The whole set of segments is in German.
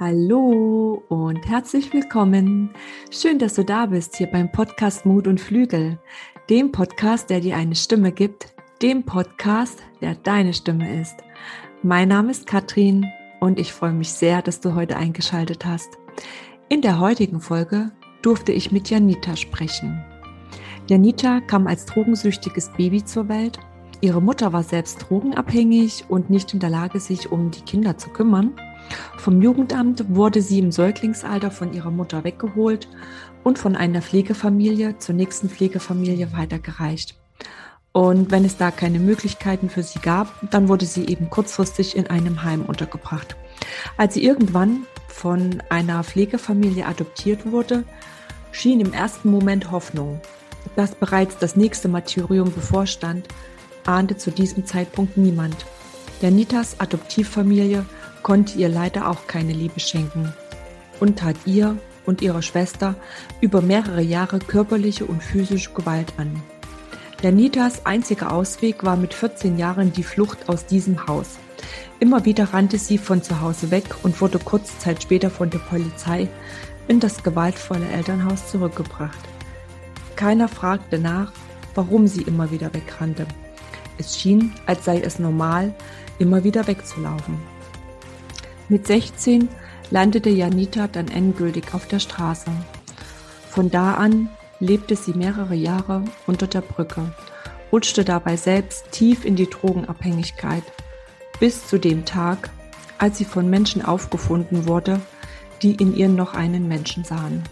Hallo und herzlich willkommen. Schön, dass du da bist hier beim Podcast Mut und Flügel, dem Podcast, der dir eine Stimme gibt, dem Podcast, der deine Stimme ist. Mein Name ist Katrin und ich freue mich sehr, dass du heute eingeschaltet hast. In der heutigen Folge durfte ich mit Janita sprechen. Janita kam als drogensüchtiges Baby zur Welt. Ihre Mutter war selbst drogenabhängig und nicht in der Lage, sich um die Kinder zu kümmern. Vom Jugendamt wurde sie im Säuglingsalter von ihrer Mutter weggeholt und von einer Pflegefamilie zur nächsten Pflegefamilie weitergereicht. Und wenn es da keine Möglichkeiten für sie gab, dann wurde sie eben kurzfristig in einem Heim untergebracht. Als sie irgendwann von einer Pflegefamilie adoptiert wurde, schien im ersten Moment Hoffnung. Dass bereits das nächste Martyrium bevorstand, ahnte zu diesem Zeitpunkt niemand. Der Nitas Adoptivfamilie konnte ihr leider auch keine Liebe schenken und tat ihr und ihrer Schwester über mehrere Jahre körperliche und physische Gewalt an. Janitas einziger Ausweg war mit 14 Jahren die Flucht aus diesem Haus. Immer wieder rannte sie von zu Hause weg und wurde kurze Zeit später von der Polizei in das gewaltvolle Elternhaus zurückgebracht. Keiner fragte nach, warum sie immer wieder wegrannte. Es schien, als sei es normal, immer wieder wegzulaufen. Mit 16 landete Janita dann endgültig auf der Straße. Von da an lebte sie mehrere Jahre unter der Brücke, rutschte dabei selbst tief in die Drogenabhängigkeit, bis zu dem Tag, als sie von Menschen aufgefunden wurde, die in ihr noch einen Menschen sahen.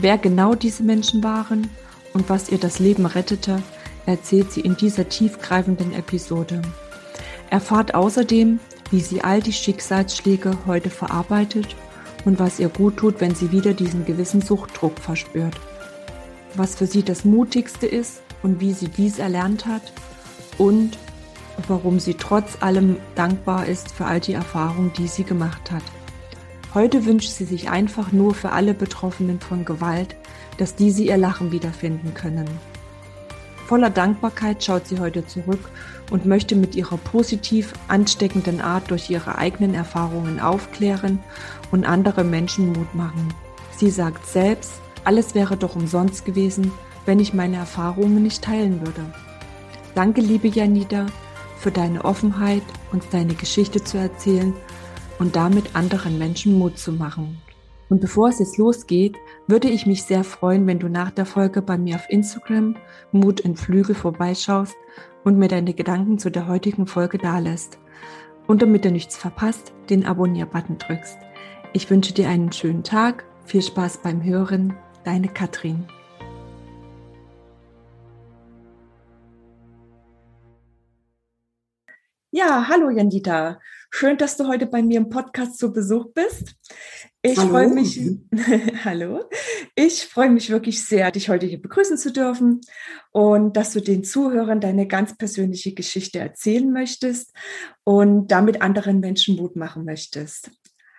Wer genau diese Menschen waren und was ihr das Leben rettete, erzählt sie in dieser tiefgreifenden Episode. Erfahrt außerdem, wie sie all die Schicksalsschläge heute verarbeitet und was ihr gut tut, wenn sie wieder diesen gewissen Suchtdruck verspürt. Was für sie das Mutigste ist und wie sie dies erlernt hat und warum sie trotz allem dankbar ist für all die Erfahrungen, die sie gemacht hat. Heute wünscht sie sich einfach nur für alle Betroffenen von Gewalt, dass diese ihr Lachen wiederfinden können. Voller Dankbarkeit schaut sie heute zurück und möchte mit ihrer positiv ansteckenden Art durch ihre eigenen Erfahrungen aufklären und andere Menschen Mut machen. Sie sagt selbst, alles wäre doch umsonst gewesen, wenn ich meine Erfahrungen nicht teilen würde. Danke, liebe Janita, für deine Offenheit, uns deine Geschichte zu erzählen und damit anderen Menschen Mut zu machen. Und bevor es jetzt losgeht, würde ich mich sehr freuen, wenn du nach der Folge bei mir auf Instagram Mut in Flügel vorbeischaust und mir deine Gedanken zu der heutigen Folge dalässt. Und damit du nichts verpasst, den Abonnier-Button drückst. Ich wünsche dir einen schönen Tag, viel Spaß beim Hören, deine Katrin. Ja, hallo Jandita. Schön, dass du heute bei mir im Podcast zu Besuch bist. Ich freue mich, hallo, ich freue mich wirklich sehr, dich heute hier begrüßen zu dürfen und dass du den Zuhörern deine ganz persönliche Geschichte erzählen möchtest und damit anderen Menschen Mut machen möchtest.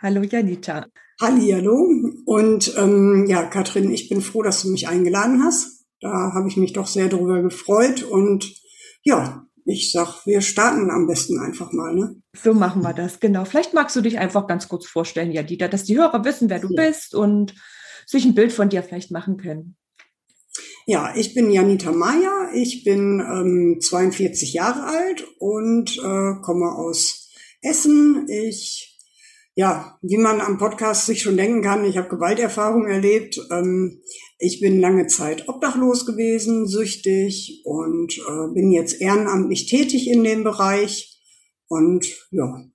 Hallo Janita. Hallo und ähm, ja, Katrin, ich bin froh, dass du mich eingeladen hast. Da habe ich mich doch sehr darüber gefreut und ja, ich sag, wir starten am besten einfach mal, ne? So machen wir das, genau. Vielleicht magst du dich einfach ganz kurz vorstellen, ja, Dieter, dass die Hörer wissen, wer du ja. bist und sich ein Bild von dir vielleicht machen können. Ja, ich bin Janita Maya, ich bin ähm, 42 Jahre alt und äh, komme aus Essen. Ich ja, wie man am Podcast sich schon denken kann, ich habe Gewalterfahrung erlebt. Ähm, ich bin lange Zeit obdachlos gewesen, süchtig und äh, bin jetzt ehrenamtlich tätig in dem Bereich. Und ja.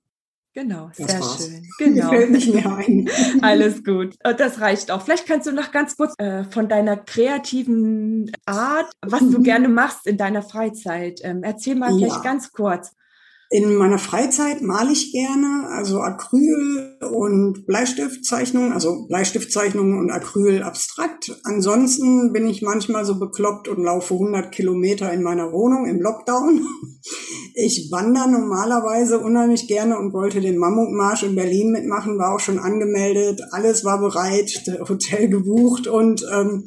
Genau, sehr war's. schön. Genau. Mir fällt nicht mehr ein. Alles gut. Äh, das reicht auch. Vielleicht kannst du noch ganz kurz äh, von deiner kreativen Art, was du mhm. gerne machst in deiner Freizeit, ähm, erzähl mal ja. vielleicht ganz kurz. In meiner Freizeit male ich gerne, also Acryl und Bleistiftzeichnungen, also Bleistiftzeichnungen und Acryl abstrakt. Ansonsten bin ich manchmal so bekloppt und laufe 100 Kilometer in meiner Wohnung im Lockdown. Ich wandere normalerweise unheimlich gerne und wollte den Mammutmarsch in Berlin mitmachen, war auch schon angemeldet, alles war bereit, Hotel gebucht und ähm,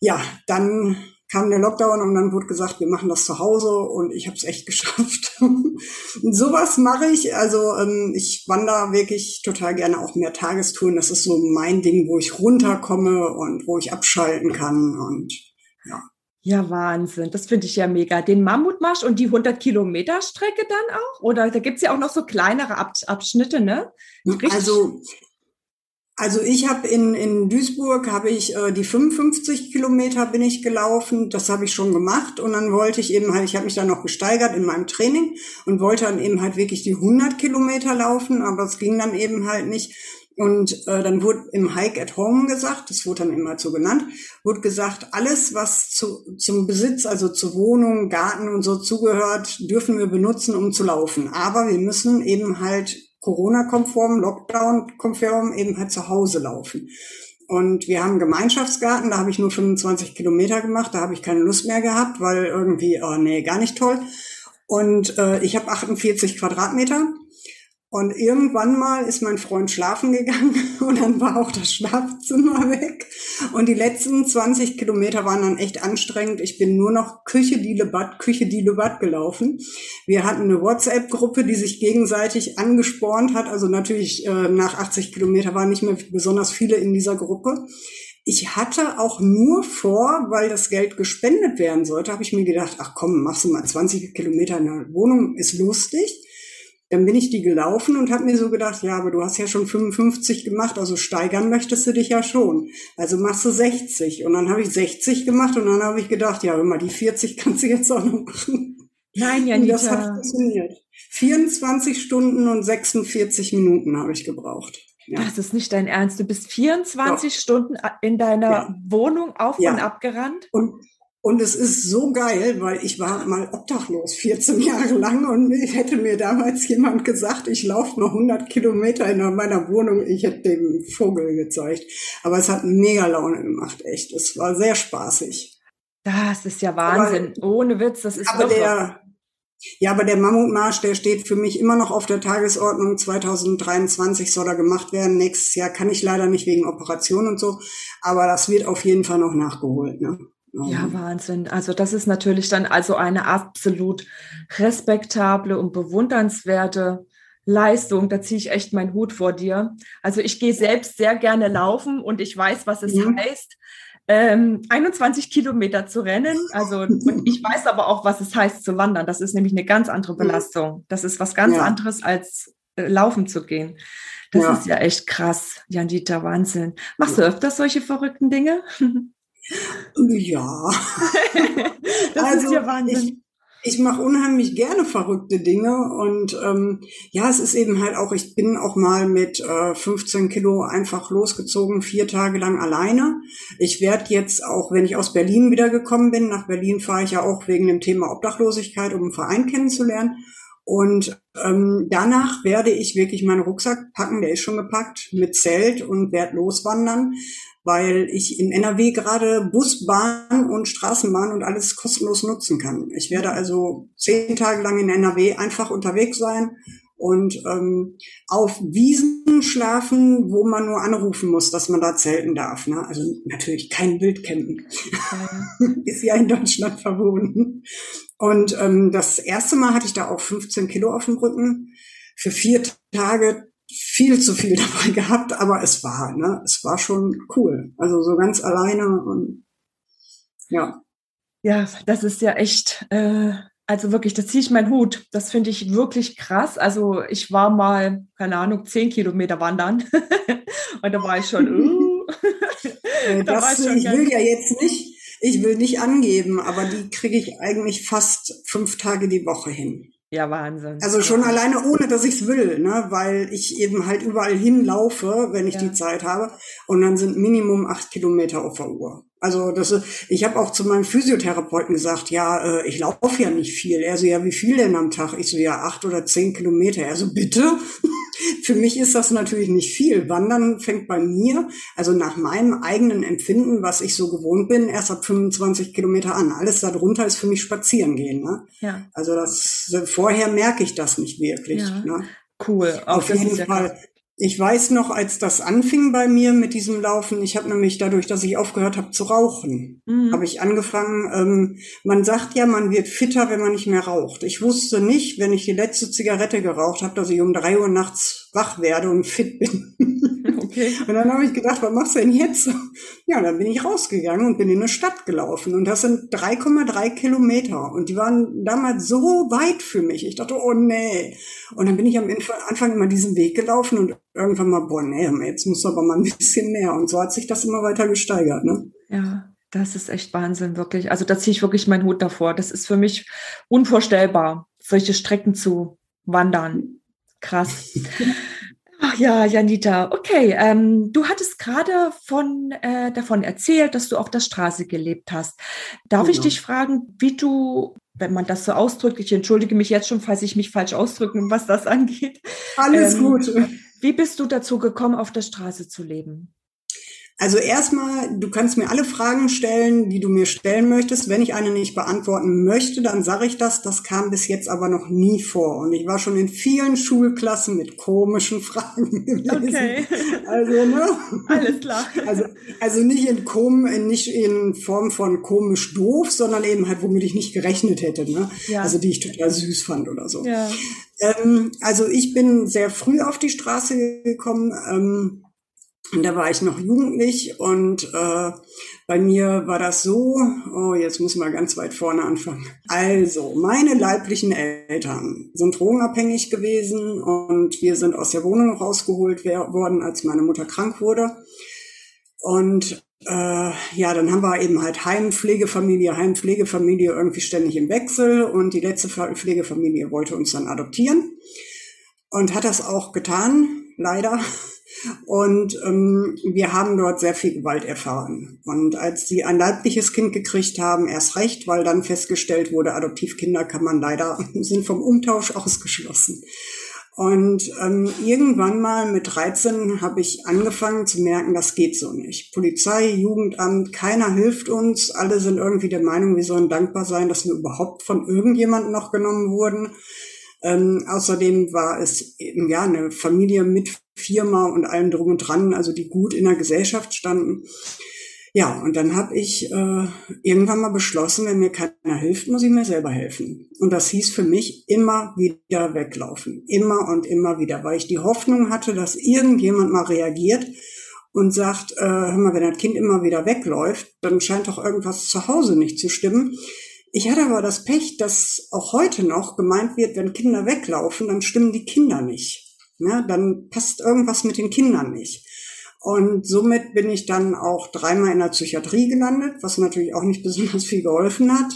ja, dann kam der Lockdown und dann wurde gesagt, wir machen das zu Hause und ich habe es echt geschafft. und sowas mache ich. Also ähm, ich wandere wirklich total gerne auch mehr Tagestouren. Das ist so mein Ding, wo ich runterkomme und wo ich abschalten kann und ja. Ja, Wahnsinn. Das finde ich ja mega. Den Mammutmarsch und die 100 Kilometer Strecke dann auch? Oder da gibt's ja auch noch so kleinere Ab Abschnitte, ne? Richtig. Also also ich habe in, in Duisburg habe ich äh, die 55 Kilometer bin ich gelaufen, das habe ich schon gemacht und dann wollte ich eben halt, ich habe mich dann noch gesteigert in meinem Training und wollte dann eben halt wirklich die 100 Kilometer laufen, aber es ging dann eben halt nicht. Und äh, dann wurde im Hike at Home gesagt, das wurde dann immer so genannt, wurde gesagt, alles, was zu, zum Besitz, also zu Wohnung, Garten und so zugehört, dürfen wir benutzen, um zu laufen. Aber wir müssen eben halt Corona-konform, Lockdown-konform eben halt zu Hause laufen. Und wir haben einen Gemeinschaftsgarten, da habe ich nur 25 Kilometer gemacht, da habe ich keine Lust mehr gehabt, weil irgendwie, oh nee, gar nicht toll. Und äh, ich habe 48 Quadratmeter und irgendwann mal ist mein Freund schlafen gegangen und dann war auch das Schlafzimmer weg. Und die letzten 20 Kilometer waren dann echt anstrengend. Ich bin nur noch Küche, Diele, Bad, Küche, Diele, Bad gelaufen. Wir hatten eine WhatsApp-Gruppe, die sich gegenseitig angespornt hat. Also natürlich äh, nach 80 Kilometer waren nicht mehr besonders viele in dieser Gruppe. Ich hatte auch nur vor, weil das Geld gespendet werden sollte, habe ich mir gedacht, ach komm, machst du mal 20 Kilometer in der Wohnung, ist lustig. Dann bin ich die gelaufen und habe mir so gedacht, ja, aber du hast ja schon 55 gemacht, also steigern möchtest du dich ja schon. Also machst du 60. Und dann habe ich 60 gemacht und dann habe ich gedacht, ja, mal, die 40 kannst du jetzt auch noch machen. Nein. Und das hat funktioniert. 24 Stunden und 46 Minuten habe ich gebraucht. Ja. Das ist nicht dein Ernst. Du bist 24 Doch. Stunden in deiner ja. Wohnung auf ja. und ab gerannt? Und und es ist so geil, weil ich war mal obdachlos 14 Jahre lang und hätte mir damals jemand gesagt, ich laufe noch 100 Kilometer in meiner Wohnung, ich hätte dem Vogel gezeigt. Aber es hat mega Laune gemacht, echt. Es war sehr spaßig. Das ist ja Wahnsinn. Aber, Ohne Witz, das ist aber der, ja, aber der Mammutmarsch, der steht für mich immer noch auf der Tagesordnung. 2023 soll er gemacht werden. Nächstes Jahr kann ich leider nicht wegen Operation und so. Aber das wird auf jeden Fall noch nachgeholt. Ne? Ja, ähm. Wahnsinn. Also das ist natürlich dann also eine absolut respektable und bewundernswerte Leistung. Da ziehe ich echt meinen Hut vor dir. Also ich gehe selbst sehr gerne laufen und ich weiß, was es mhm. heißt, ähm, 21 Kilometer zu rennen. Also und ich weiß aber auch, was es heißt zu wandern. Das ist nämlich eine ganz andere mhm. Belastung. Das ist was ganz ja. anderes als äh, laufen zu gehen. Das ja. ist ja echt krass, Jan-Dieter, Wahnsinn. Machst du öfters solche verrückten Dinge? Ja. das also, ist ja Wahnsinn. Ich, ich mache unheimlich gerne verrückte Dinge und ähm, ja, es ist eben halt auch, ich bin auch mal mit äh, 15 Kilo einfach losgezogen, vier Tage lang alleine. Ich werde jetzt auch, wenn ich aus Berlin wiedergekommen bin, nach Berlin fahre ich ja auch wegen dem Thema Obdachlosigkeit, um einen Verein kennenzulernen. Und ähm, danach werde ich wirklich meinen Rucksack packen, der ist schon gepackt, mit Zelt und werde loswandern weil ich in NRW gerade Bus, Bahn und Straßenbahn und alles kostenlos nutzen kann. Ich werde also zehn Tage lang in NRW einfach unterwegs sein und ähm, auf Wiesen schlafen, wo man nur anrufen muss, dass man da zelten darf. Ne? Also natürlich kein Wildcampen. Ist ja in Deutschland verboten. Und ähm, das erste Mal hatte ich da auch 15 Kilo auf dem Rücken. Für vier Tage viel zu viel dabei gehabt, aber es war, ne, es war schon cool. Also so ganz alleine und ja. Ja, das ist ja echt, äh, also wirklich, da ziehe ich meinen Hut. Das finde ich wirklich krass. Also ich war mal, keine Ahnung, zehn Kilometer wandern und da war ich schon. Uh, äh, da das, ich, schon ich will ja jetzt nicht, ich will nicht angeben, aber die kriege ich eigentlich fast fünf Tage die Woche hin. Ja, Wahnsinn. Also schon alleine ohne, dass ich es will, ne? weil ich eben halt überall hinlaufe, wenn ich ja. die Zeit habe. Und dann sind Minimum acht Kilometer auf der Uhr. Also das ist, ich habe auch zu meinem Physiotherapeuten gesagt, ja, äh, ich laufe ja nicht viel. Er so, ja, wie viel denn am Tag? Ich so, ja, acht oder zehn Kilometer. Er so, bitte? Für mich ist das natürlich nicht viel. Wandern fängt bei mir, also nach meinem eigenen Empfinden, was ich so gewohnt bin, erst ab 25 Kilometer an. Alles darunter ist für mich spazieren gehen. Ne? Ja. Also das vorher merke ich das nicht wirklich. Ja. Ne? Cool. Auf jeden Fall. Ich weiß noch, als das anfing bei mir mit diesem Laufen, ich habe nämlich dadurch, dass ich aufgehört habe zu rauchen, mhm. habe ich angefangen, ähm, man sagt ja, man wird fitter, wenn man nicht mehr raucht. Ich wusste nicht, wenn ich die letzte Zigarette geraucht habe, dass ich um drei Uhr nachts wach werde und fit bin. Okay. Und dann habe ich gedacht, was machst du denn jetzt? Ja, dann bin ich rausgegangen und bin in eine Stadt gelaufen. Und das sind 3,3 Kilometer. Und die waren damals so weit für mich. Ich dachte, oh nee. Und dann bin ich am Anfang immer diesen Weg gelaufen und irgendwann mal, boah, nee, jetzt muss aber mal ein bisschen mehr. Und so hat sich das immer weiter gesteigert. Ne? Ja. Das ist echt Wahnsinn, wirklich. Also da ziehe ich wirklich meinen Hut davor. Das ist für mich unvorstellbar, solche Strecken zu wandern. Krass. Ach ja, Janita, okay. Ähm, du hattest gerade von äh, davon erzählt, dass du auf der Straße gelebt hast. Darf genau. ich dich fragen, wie du, wenn man das so ausdrückt, ich entschuldige mich jetzt schon, falls ich mich falsch ausdrücke, was das angeht. Alles ähm, gut. Wie bist du dazu gekommen, auf der Straße zu leben? Also erstmal, du kannst mir alle Fragen stellen, die du mir stellen möchtest. Wenn ich eine nicht beantworten möchte, dann sage ich das. Das kam bis jetzt aber noch nie vor. Und ich war schon in vielen Schulklassen mit komischen Fragen gewesen. Okay. Also, ne? Alles klar. Also, also nicht in kom, nicht in Form von komisch doof, sondern eben halt, womit ich nicht gerechnet hätte, ne? Ja. Also die ich total süß fand oder so. Ja. Ähm, also ich bin sehr früh auf die Straße gekommen. Ähm, und da war ich noch jugendlich und äh, bei mir war das so, oh, jetzt muss man ganz weit vorne anfangen. Also, meine leiblichen Eltern sind drogenabhängig gewesen und wir sind aus der Wohnung rausgeholt worden, als meine Mutter krank wurde. Und äh, ja, dann haben wir eben halt Heimpflegefamilie, Heimpflegefamilie irgendwie ständig im Wechsel und die letzte Pflegefamilie wollte uns dann adoptieren und hat das auch getan, leider. Und ähm, wir haben dort sehr viel Gewalt erfahren. Und als sie ein leibliches Kind gekriegt haben, erst recht, weil dann festgestellt wurde, Adoptivkinder kann man leider, sind vom Umtausch ausgeschlossen. Und ähm, irgendwann mal mit 13 habe ich angefangen zu merken, das geht so nicht. Polizei, Jugendamt, keiner hilft uns. Alle sind irgendwie der Meinung, wir sollen dankbar sein, dass wir überhaupt von irgendjemandem noch genommen wurden. Ähm, außerdem war es eben ja eine Familie mit Firma und allem drum und dran, also die gut in der Gesellschaft standen. Ja, und dann habe ich äh, irgendwann mal beschlossen, wenn mir keiner hilft, muss ich mir selber helfen. Und das hieß für mich immer wieder weglaufen. Immer und immer wieder, weil ich die Hoffnung hatte, dass irgendjemand mal reagiert und sagt, äh, hör mal, wenn das Kind immer wieder wegläuft, dann scheint doch irgendwas zu Hause nicht zu stimmen. Ich hatte aber das Pech, dass auch heute noch gemeint wird, wenn Kinder weglaufen, dann stimmen die Kinder nicht. Ja, dann passt irgendwas mit den Kindern nicht. Und somit bin ich dann auch dreimal in der Psychiatrie gelandet, was natürlich auch nicht besonders viel geholfen hat.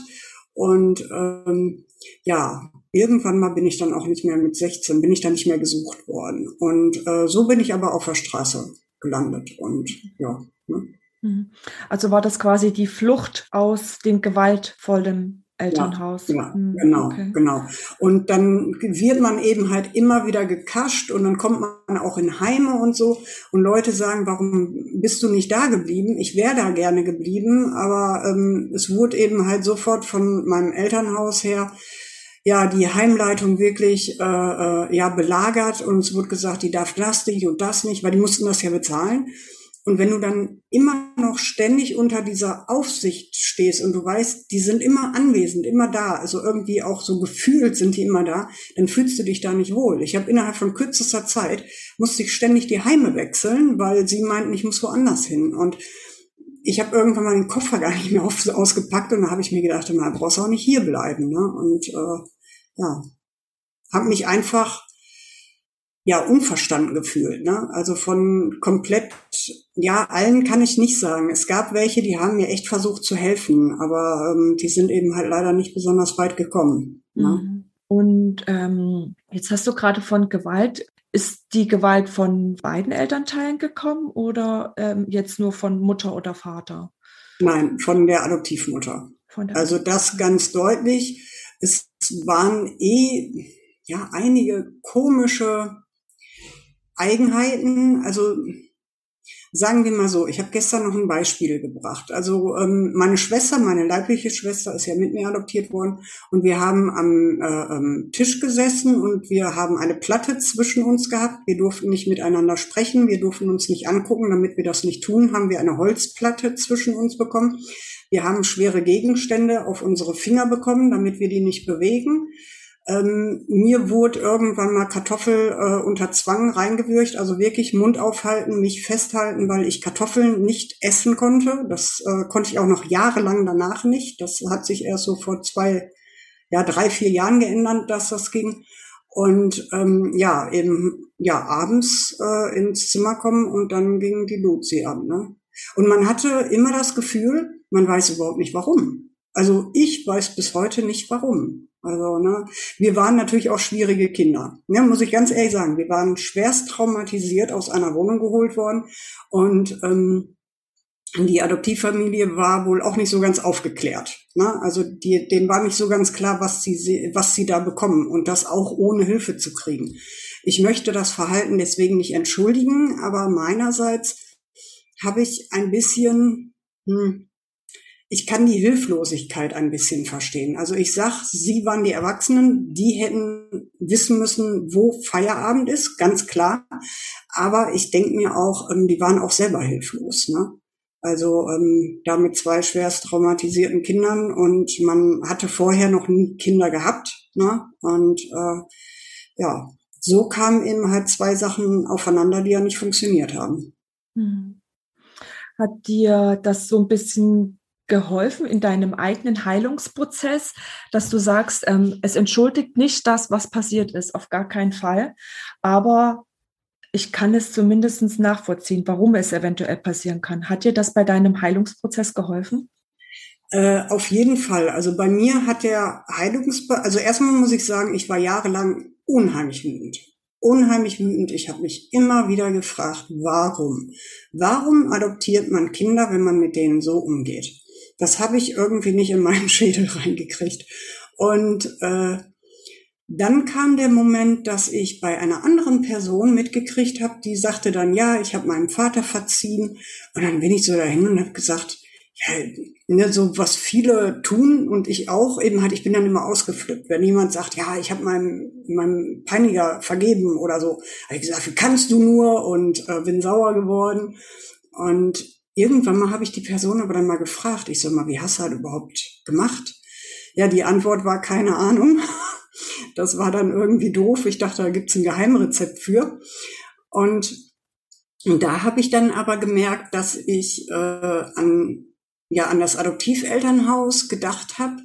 Und ähm, ja, irgendwann mal bin ich dann auch nicht mehr mit 16, bin ich dann nicht mehr gesucht worden. Und äh, so bin ich aber auf der Straße gelandet. Und ja. Ne? Mhm. Also war das quasi die Flucht aus dem gewaltvollen Elternhaus. Ja, ja mhm, genau, okay. genau. Und dann wird man eben halt immer wieder gekascht und dann kommt man auch in Heime und so und Leute sagen, warum bist du nicht da geblieben? Ich wäre da gerne geblieben, aber ähm, es wurde eben halt sofort von meinem Elternhaus her ja die Heimleitung wirklich äh, äh, ja belagert und es wurde gesagt, die darf das nicht und das nicht, weil die mussten das ja bezahlen. Und wenn du dann immer noch ständig unter dieser Aufsicht stehst und du weißt, die sind immer anwesend, immer da, also irgendwie auch so gefühlt sind die immer da, dann fühlst du dich da nicht wohl. Ich habe innerhalb von kürzester Zeit musste ich ständig die Heime wechseln, weil sie meinten, ich muss woanders hin. Und ich habe irgendwann mal den Koffer gar nicht mehr auf, ausgepackt und da habe ich mir gedacht, na, brauchst du auch nicht hier bleiben. Ne? Und äh, ja, habe mich einfach ja unverstanden gefühlt. Ne? Also von komplett, ja, allen kann ich nicht sagen. Es gab welche, die haben mir echt versucht zu helfen, aber ähm, die sind eben halt leider nicht besonders weit gekommen. Ne? Mhm. Und ähm, jetzt hast du gerade von Gewalt. Ist die Gewalt von beiden Elternteilen gekommen oder ähm, jetzt nur von Mutter oder Vater? Nein, von der Adoptivmutter. Von der also das ganz deutlich. Es waren eh ja einige komische Eigenheiten. Also sagen wir mal so, ich habe gestern noch ein Beispiel gebracht. Also ähm, meine Schwester, meine leibliche Schwester ist ja mit mir adoptiert worden und wir haben am äh, ähm, Tisch gesessen und wir haben eine Platte zwischen uns gehabt. Wir durften nicht miteinander sprechen, wir durften uns nicht angucken. Damit wir das nicht tun, haben wir eine Holzplatte zwischen uns bekommen. Wir haben schwere Gegenstände auf unsere Finger bekommen, damit wir die nicht bewegen. Ähm, mir wurde irgendwann mal Kartoffel äh, unter Zwang reingewürgt, also wirklich Mund aufhalten, mich festhalten, weil ich Kartoffeln nicht essen konnte. Das äh, konnte ich auch noch jahrelang danach nicht. Das hat sich erst so vor zwei, ja drei, vier Jahren geändert, dass das ging. Und ähm, ja, eben ja abends äh, ins Zimmer kommen und dann ging die Luzi an. Ne? Und man hatte immer das Gefühl, man weiß überhaupt nicht warum. Also ich weiß bis heute nicht warum. Also, ne, wir waren natürlich auch schwierige Kinder. Ne, muss ich ganz ehrlich sagen. Wir waren schwerst traumatisiert aus einer Wohnung geholt worden und ähm, die Adoptivfamilie war wohl auch nicht so ganz aufgeklärt. Ne? Also die, denen war nicht so ganz klar, was sie, was sie da bekommen und das auch ohne Hilfe zu kriegen. Ich möchte das Verhalten deswegen nicht entschuldigen, aber meinerseits habe ich ein bisschen, hm, ich kann die Hilflosigkeit ein bisschen verstehen. Also ich sag, sie waren die Erwachsenen, die hätten wissen müssen, wo Feierabend ist, ganz klar. Aber ich denke mir auch, ähm, die waren auch selber hilflos. Ne? Also ähm, da mit zwei schwerst traumatisierten Kindern und man hatte vorher noch nie Kinder gehabt. Ne? Und äh, ja, so kamen eben halt zwei Sachen aufeinander, die ja nicht funktioniert haben. Hm. Hat dir das so ein bisschen geholfen in deinem eigenen Heilungsprozess, dass du sagst, ähm, es entschuldigt nicht das, was passiert ist, auf gar keinen Fall. Aber ich kann es zumindest nachvollziehen, warum es eventuell passieren kann. Hat dir das bei deinem Heilungsprozess geholfen? Äh, auf jeden Fall. Also bei mir hat der Heilungs, also erstmal muss ich sagen, ich war jahrelang unheimlich wütend. Unheimlich wütend. Ich habe mich immer wieder gefragt, warum? Warum adoptiert man Kinder, wenn man mit denen so umgeht? Das habe ich irgendwie nicht in meinen Schädel reingekriegt. Und äh, dann kam der Moment, dass ich bei einer anderen Person mitgekriegt habe, die sagte dann, ja, ich habe meinem Vater verziehen. Und dann bin ich so dahin und habe gesagt, ja, ne, so was viele tun und ich auch, eben halt, ich bin dann immer ausgeflippt. Wenn jemand sagt, ja, ich habe meinem, meinem Peiniger vergeben oder so, habe ich gesagt, wie kannst du nur und äh, bin sauer geworden. Und irgendwann mal habe ich die Person aber dann mal gefragt, ich so mal, wie hast du das überhaupt gemacht? Ja, die Antwort war keine Ahnung. Das war dann irgendwie doof. Ich dachte, da gibt's ein Geheimrezept für. Und, und da habe ich dann aber gemerkt, dass ich äh, an, ja, an das Adoptivelternhaus gedacht habe,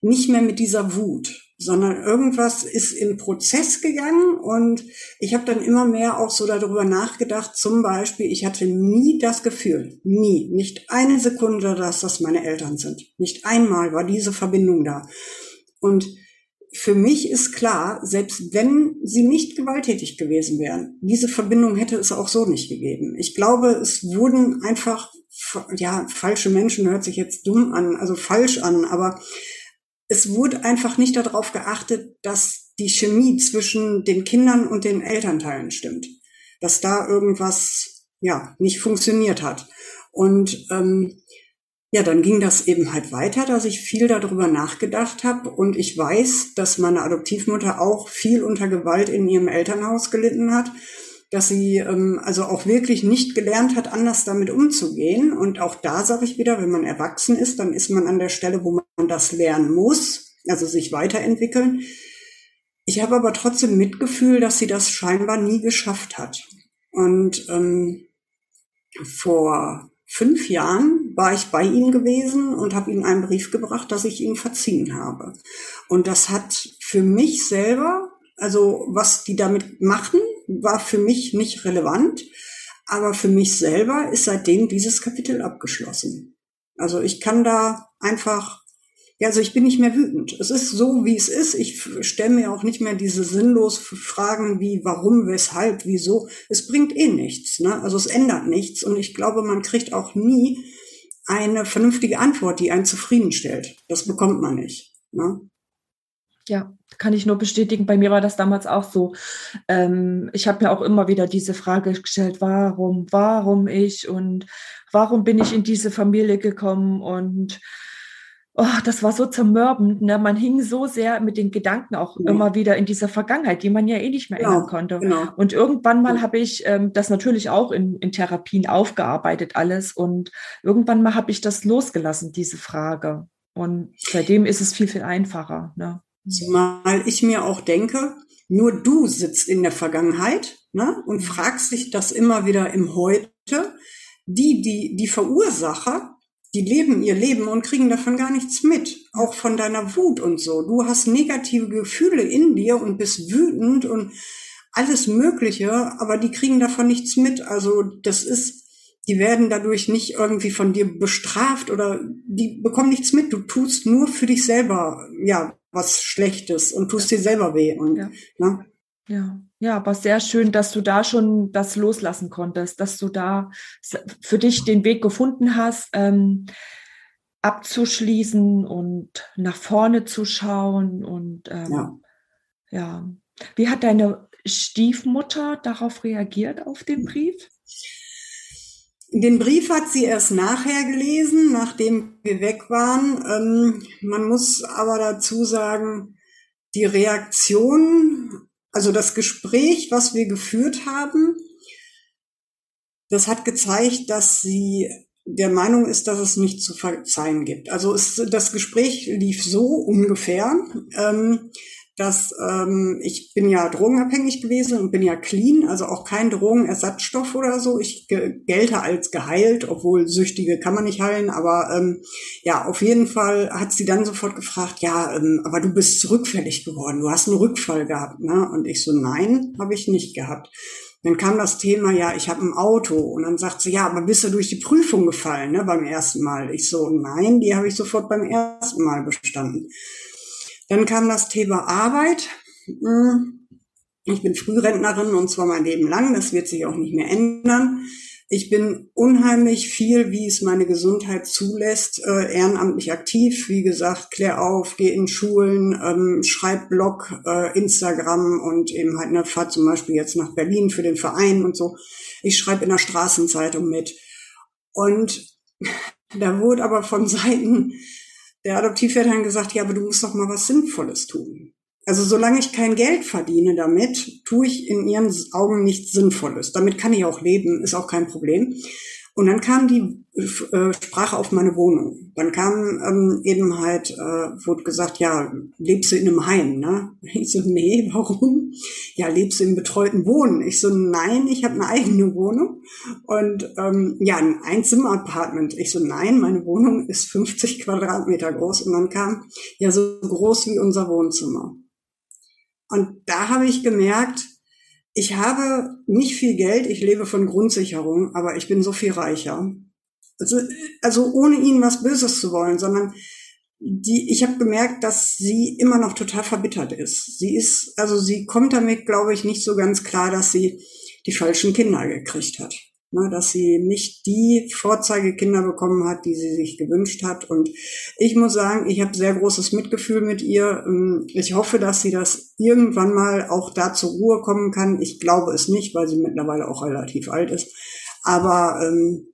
nicht mehr mit dieser Wut, sondern irgendwas ist im Prozess gegangen und ich habe dann immer mehr auch so darüber nachgedacht. Zum Beispiel, ich hatte nie das Gefühl, nie, nicht eine Sekunde, dass das meine Eltern sind. Nicht einmal war diese Verbindung da. Und für mich ist klar, selbst wenn sie nicht gewalttätig gewesen wären, diese Verbindung hätte es auch so nicht gegeben. Ich glaube, es wurden einfach, ja, falsche Menschen hört sich jetzt dumm an, also falsch an, aber es wurde einfach nicht darauf geachtet, dass die Chemie zwischen den Kindern und den Elternteilen stimmt. Dass da irgendwas, ja, nicht funktioniert hat. Und ähm, ja, dann ging das eben halt weiter, dass ich viel darüber nachgedacht habe und ich weiß, dass meine Adoptivmutter auch viel unter Gewalt in ihrem Elternhaus gelitten hat, dass sie ähm, also auch wirklich nicht gelernt hat, anders damit umzugehen. Und auch da sage ich wieder, wenn man erwachsen ist, dann ist man an der Stelle, wo man das lernen muss, also sich weiterentwickeln. Ich habe aber trotzdem Mitgefühl, dass sie das scheinbar nie geschafft hat. Und ähm, vor fünf Jahren war ich bei ihm gewesen und habe ihm einen Brief gebracht, dass ich ihm verziehen habe. Und das hat für mich selber, also was die damit machen, war für mich nicht relevant. Aber für mich selber ist seitdem dieses Kapitel abgeschlossen. Also ich kann da einfach, ja, also ich bin nicht mehr wütend. Es ist so, wie es ist. Ich stelle mir auch nicht mehr diese sinnlos Fragen wie warum, weshalb, wieso. Es bringt eh nichts. Ne? Also es ändert nichts. Und ich glaube, man kriegt auch nie eine vernünftige Antwort, die einen zufriedenstellt. Das bekommt man nicht. Ne? Ja, kann ich nur bestätigen. Bei mir war das damals auch so. Ähm, ich habe mir auch immer wieder diese Frage gestellt, warum, warum ich und warum bin ich in diese Familie gekommen und oh, das war so zermürbend. Ne? Man hing so sehr mit den Gedanken auch ja. immer wieder in dieser Vergangenheit, die man ja eh nicht mehr genau, ändern konnte. Genau. Und irgendwann mal habe ich ähm, das natürlich auch in, in Therapien aufgearbeitet alles und irgendwann mal habe ich das losgelassen, diese Frage. Und seitdem ist es viel, viel einfacher. Ne? Zumal ich mir auch denke, nur du sitzt in der Vergangenheit ne, und fragst dich das immer wieder im Heute. Die, die, die Verursacher, die leben ihr Leben und kriegen davon gar nichts mit. Auch von deiner Wut und so. Du hast negative Gefühle in dir und bist wütend und alles Mögliche, aber die kriegen davon nichts mit. Also das ist, die werden dadurch nicht irgendwie von dir bestraft oder die bekommen nichts mit. Du tust nur für dich selber, ja, was Schlechtes und tust dir selber weh. Und, ja. Ne? ja. Ja, aber sehr schön, dass du da schon das loslassen konntest, dass du da für dich den Weg gefunden hast, ähm, abzuschließen und nach vorne zu schauen. Und ähm, ja. ja. Wie hat deine Stiefmutter darauf reagiert, auf den Brief? Den Brief hat sie erst nachher gelesen, nachdem wir weg waren. Ähm, man muss aber dazu sagen, die Reaktion, also das Gespräch, was wir geführt haben, das hat gezeigt, dass sie der Meinung ist, dass es nicht zu verzeihen gibt. Also es, das Gespräch lief so ungefähr. Ähm, dass ähm, ich bin ja drogenabhängig gewesen und bin ja clean, also auch kein Drogenersatzstoff oder so. Ich gelte als geheilt, obwohl Süchtige kann man nicht heilen, aber ähm, ja, auf jeden Fall hat sie dann sofort gefragt, ja, ähm, aber du bist rückfällig geworden, du hast einen Rückfall gehabt, ne? Und ich so, nein, habe ich nicht gehabt. Dann kam das Thema, ja, ich habe ein Auto. Und dann sagt sie, ja, aber bist du durch die Prüfung gefallen, ne, beim ersten Mal? Ich so, nein, die habe ich sofort beim ersten Mal bestanden. Dann kam das Thema Arbeit. Hm. Ich bin Frührentnerin und zwar mein Leben lang. Das wird sich auch nicht mehr ändern. Ich bin unheimlich viel, wie es meine Gesundheit zulässt, äh, ehrenamtlich aktiv. Wie gesagt, klär auf, geh in Schulen, ähm, schreib Blog, äh, Instagram und eben halt eine Fahrt zum Beispiel jetzt nach Berlin für den Verein und so. Ich schreibe in der Straßenzeitung mit. Und da wurde aber von Seiten der Adoptiveltern gesagt, ja, aber du musst doch mal was Sinnvolles tun. Also solange ich kein Geld verdiene damit, tue ich in ihren Augen nichts Sinnvolles. Damit kann ich auch leben, ist auch kein Problem. Und dann kam die äh, Sprache auf meine Wohnung. Dann kam ähm, eben halt, äh, wurde gesagt, ja, lebst du in einem Heim, ne? Ich so, nee, warum? Ja, lebst du im betreuten Wohnen? Ich so, nein, ich habe eine eigene Wohnung und ähm, ja, ein Einzimmer-Apartment. Ich so, nein, meine Wohnung ist 50 Quadratmeter groß und dann kam, ja, so groß wie unser Wohnzimmer. Und da habe ich gemerkt, ich habe nicht viel Geld, ich lebe von Grundsicherung, aber ich bin so viel reicher. Also, also ohne ihnen was Böses zu wollen, sondern die, ich habe gemerkt, dass sie immer noch total verbittert ist. Sie ist, also sie kommt damit, glaube ich, nicht so ganz klar, dass sie die falschen Kinder gekriegt hat ne, dass sie nicht die Vorzeigekinder bekommen hat, die sie sich gewünscht hat. Und ich muss sagen, ich habe sehr großes Mitgefühl mit ihr. Ähm, ich hoffe, dass sie das irgendwann mal auch da zur Ruhe kommen kann. Ich glaube es nicht, weil sie mittlerweile auch relativ alt ist. Aber ähm,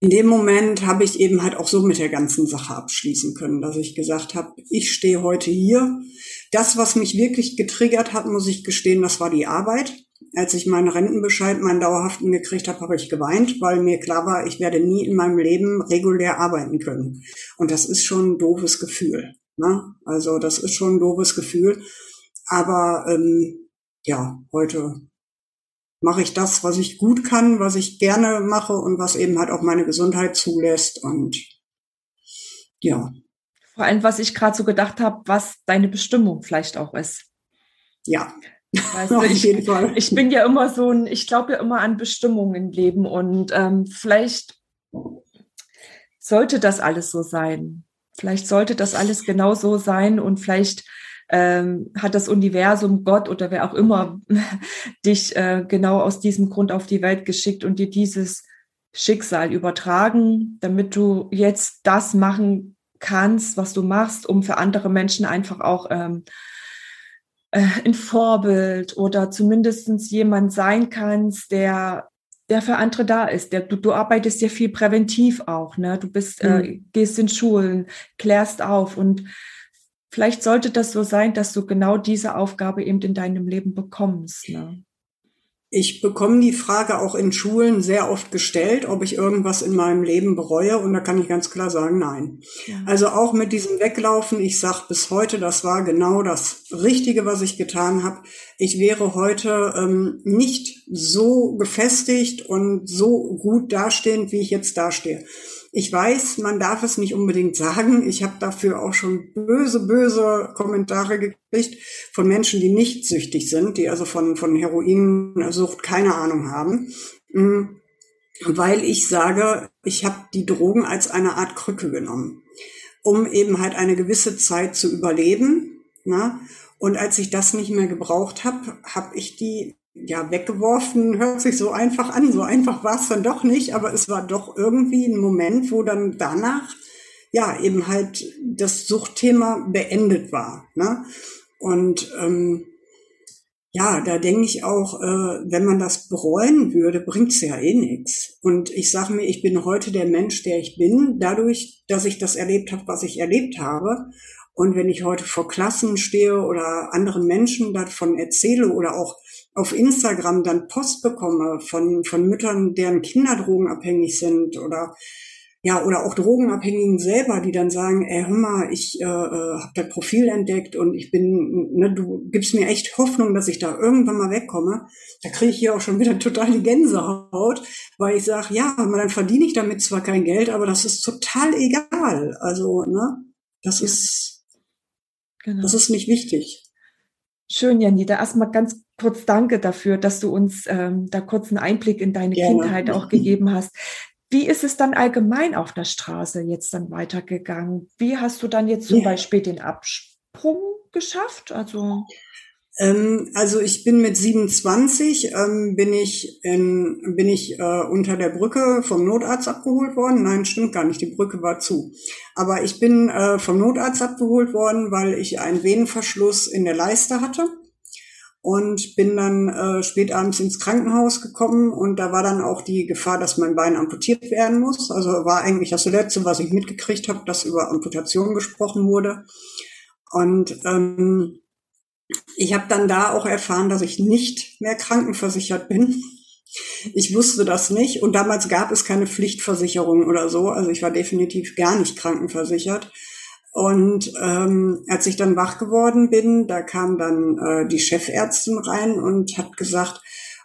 in dem Moment habe ich eben halt auch so mit der ganzen Sache abschließen können, dass ich gesagt habe, ich stehe heute hier. Das, was mich wirklich getriggert hat, muss ich gestehen, das war die Arbeit als ich meinen Rentenbescheid, meinen dauerhaften gekriegt habe, habe ich geweint, weil mir klar war, ich werde nie in meinem Leben regulär arbeiten können. Und das ist schon ein doofes Gefühl. Ne? Also das ist schon ein doofes Gefühl. Aber ähm, ja, heute mache ich das, was ich gut kann, was ich gerne mache und was eben halt auch meine Gesundheit zulässt. Und ja. Vor allem, was ich gerade so gedacht habe, was deine Bestimmung vielleicht auch ist. Ja. Weißt du, ich, ich, bin ja immer so ein, ich glaube ja immer an Bestimmungen im Leben und ähm, vielleicht sollte das alles so sein. Vielleicht sollte das alles genau so sein und vielleicht ähm, hat das Universum, Gott oder wer auch immer dich äh, genau aus diesem Grund auf die Welt geschickt und dir dieses Schicksal übertragen, damit du jetzt das machen kannst, was du machst, um für andere Menschen einfach auch ähm, äh, ein Vorbild oder zumindestens jemand sein kannst, der der für andere da ist. Der, du, du arbeitest ja viel präventiv auch, ne? Du bist, äh, mhm. äh, gehst in Schulen, klärst auf und vielleicht sollte das so sein, dass du genau diese Aufgabe eben in deinem Leben bekommst. Ne? Ich bekomme die Frage auch in Schulen sehr oft gestellt, ob ich irgendwas in meinem Leben bereue. Und da kann ich ganz klar sagen, nein. Ja. Also auch mit diesem Weglaufen, ich sage bis heute, das war genau das Richtige, was ich getan habe. Ich wäre heute ähm, nicht so gefestigt und so gut dastehend, wie ich jetzt dastehe. Ich weiß, man darf es nicht unbedingt sagen. Ich habe dafür auch schon böse, böse Kommentare gekriegt von Menschen, die nicht süchtig sind, die also von, von Heroinsucht keine Ahnung haben. Mm, weil ich sage, ich habe die Drogen als eine Art Krücke genommen, um eben halt eine gewisse Zeit zu überleben. Na? Und als ich das nicht mehr gebraucht habe, habe ich die ja, weggeworfen hört sich so einfach an. So einfach war es dann doch nicht, aber es war doch irgendwie ein Moment, wo dann danach ja eben halt das Suchtthema beendet war. Ne? Und ähm, ja, da denke ich auch, äh, wenn man das bereuen würde, bringt's ja eh nichts. Und ich sage mir, ich bin heute der Mensch, der ich bin, dadurch, dass ich das erlebt habe, was ich erlebt habe. Und wenn ich heute vor Klassen stehe oder anderen Menschen davon erzähle oder auch auf Instagram dann Post bekomme von, von Müttern, deren Kinder drogenabhängig sind oder ja, oder auch Drogenabhängigen selber, die dann sagen, ey, hör mal, ich äh, äh habe dein Profil entdeckt und ich bin, ne, du gibst mir echt Hoffnung, dass ich da irgendwann mal wegkomme. Da kriege ich hier auch schon wieder total die Gänsehaut, weil ich sage, ja, dann verdiene ich damit zwar kein Geld, aber das ist total egal. Also, ne, das ist, genau. das ist nicht wichtig. Schön, Janita. Erstmal ganz kurz danke dafür, dass du uns ähm, da kurz einen Einblick in deine ja. Kindheit auch gegeben hast. Wie ist es dann allgemein auf der Straße jetzt dann weitergegangen? Wie hast du dann jetzt zum ja. Beispiel den Absprung geschafft? Also ähm, also ich bin mit 27 ähm, bin ich in, bin ich äh, unter der Brücke vom Notarzt abgeholt worden. Nein, stimmt gar nicht. Die Brücke war zu. Aber ich bin äh, vom Notarzt abgeholt worden, weil ich einen Venenverschluss in der Leiste hatte und bin dann äh, spät abends ins Krankenhaus gekommen und da war dann auch die Gefahr, dass mein Bein amputiert werden muss. Also war eigentlich das letzte, was ich mitgekriegt habe, dass über Amputation gesprochen wurde. Und ähm, ich habe dann da auch erfahren, dass ich nicht mehr krankenversichert bin. Ich wusste das nicht und damals gab es keine Pflichtversicherung oder so. Also ich war definitiv gar nicht krankenversichert. Und ähm, als ich dann wach geworden bin, da kam dann äh, die Chefärztin rein und hat gesagt,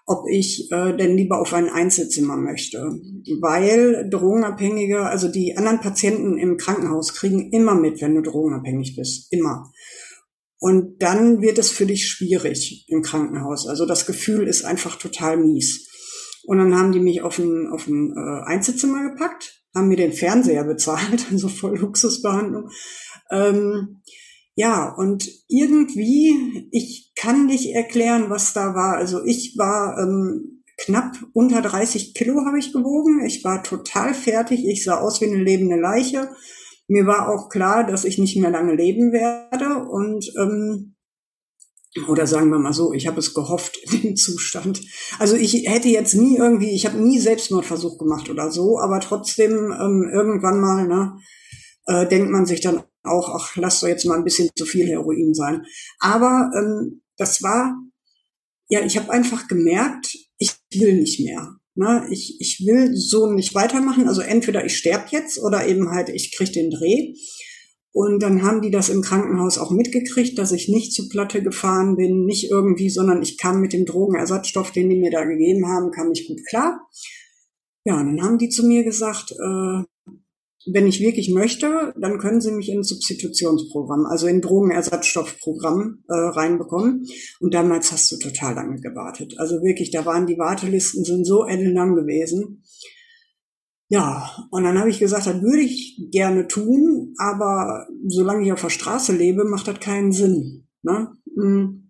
ob ich äh, denn lieber auf ein Einzelzimmer möchte. Weil Drogenabhängige, also die anderen Patienten im Krankenhaus kriegen immer mit, wenn du drogenabhängig bist. Immer. Und dann wird es für dich schwierig im Krankenhaus. Also das Gefühl ist einfach total mies. Und dann haben die mich auf ein, auf ein äh, Einzelzimmer gepackt haben mir den Fernseher bezahlt, also voll Luxusbehandlung. Ähm, ja, und irgendwie, ich kann nicht erklären, was da war. Also ich war ähm, knapp unter 30 Kilo habe ich gewogen. Ich war total fertig. Ich sah aus wie eine lebende Leiche. Mir war auch klar, dass ich nicht mehr lange leben werde. Und ähm, oder sagen wir mal so, ich habe es gehofft in dem Zustand. Also ich hätte jetzt nie irgendwie, ich habe nie Selbstmordversuch gemacht oder so, aber trotzdem ähm, irgendwann mal, ne, äh, denkt man sich dann auch, ach, lass doch jetzt mal ein bisschen zu viel Heroin sein. Aber ähm, das war, ja, ich habe einfach gemerkt, ich will nicht mehr. Ne? Ich, ich will so nicht weitermachen. Also entweder ich sterbe jetzt oder eben halt ich krieg den Dreh. Und dann haben die das im Krankenhaus auch mitgekriegt, dass ich nicht zu Platte gefahren bin, nicht irgendwie, sondern ich kam mit dem Drogenersatzstoff, den die mir da gegeben haben, kam ich gut klar. Ja, und dann haben die zu mir gesagt, äh, wenn ich wirklich möchte, dann können sie mich in Substitutionsprogramm, also in Drogenersatzstoffprogramm äh, reinbekommen. Und damals hast du total lange gewartet. Also wirklich, da waren die Wartelisten sind so ellenlang gewesen. Ja, und dann habe ich gesagt, das würde ich gerne tun, aber solange ich auf der Straße lebe, macht das keinen Sinn. Ne? Mm.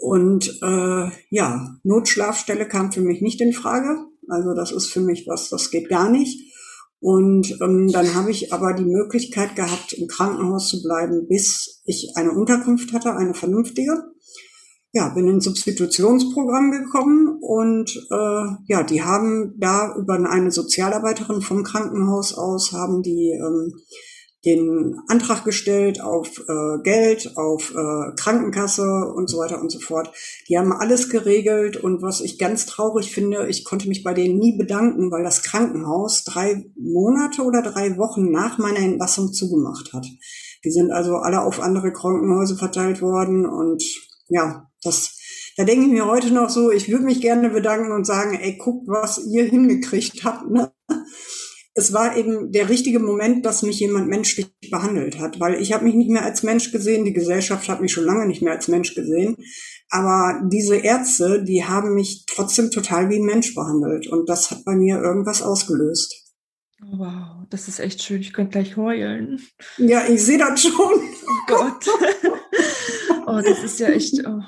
Und äh, ja, Notschlafstelle kam für mich nicht in Frage. Also das ist für mich was, das geht gar nicht. Und ähm, dann habe ich aber die Möglichkeit gehabt, im Krankenhaus zu bleiben, bis ich eine Unterkunft hatte, eine vernünftige. Ja, bin ins Substitutionsprogramm gekommen und äh, ja, die haben da über eine Sozialarbeiterin vom Krankenhaus aus haben die ähm, den Antrag gestellt auf äh, Geld, auf äh, Krankenkasse und so weiter und so fort. Die haben alles geregelt und was ich ganz traurig finde, ich konnte mich bei denen nie bedanken, weil das Krankenhaus drei Monate oder drei Wochen nach meiner Entlassung zugemacht hat. Die sind also alle auf andere Krankenhäuser verteilt worden und ja, das da denke ich mir heute noch so, ich würde mich gerne bedanken und sagen, ey, guckt, was ihr hingekriegt habt. Ne? es war eben der richtige Moment, dass mich jemand menschlich behandelt hat, weil ich habe mich nicht mehr als Mensch gesehen, die Gesellschaft hat mich schon lange nicht mehr als Mensch gesehen, aber diese Ärzte, die haben mich trotzdem total wie ein Mensch behandelt und das hat bei mir irgendwas ausgelöst. Wow, das ist echt schön. Ich könnte gleich heulen. Ja, ich sehe das schon. Oh Gott. oh, das ist ja echt. Oh.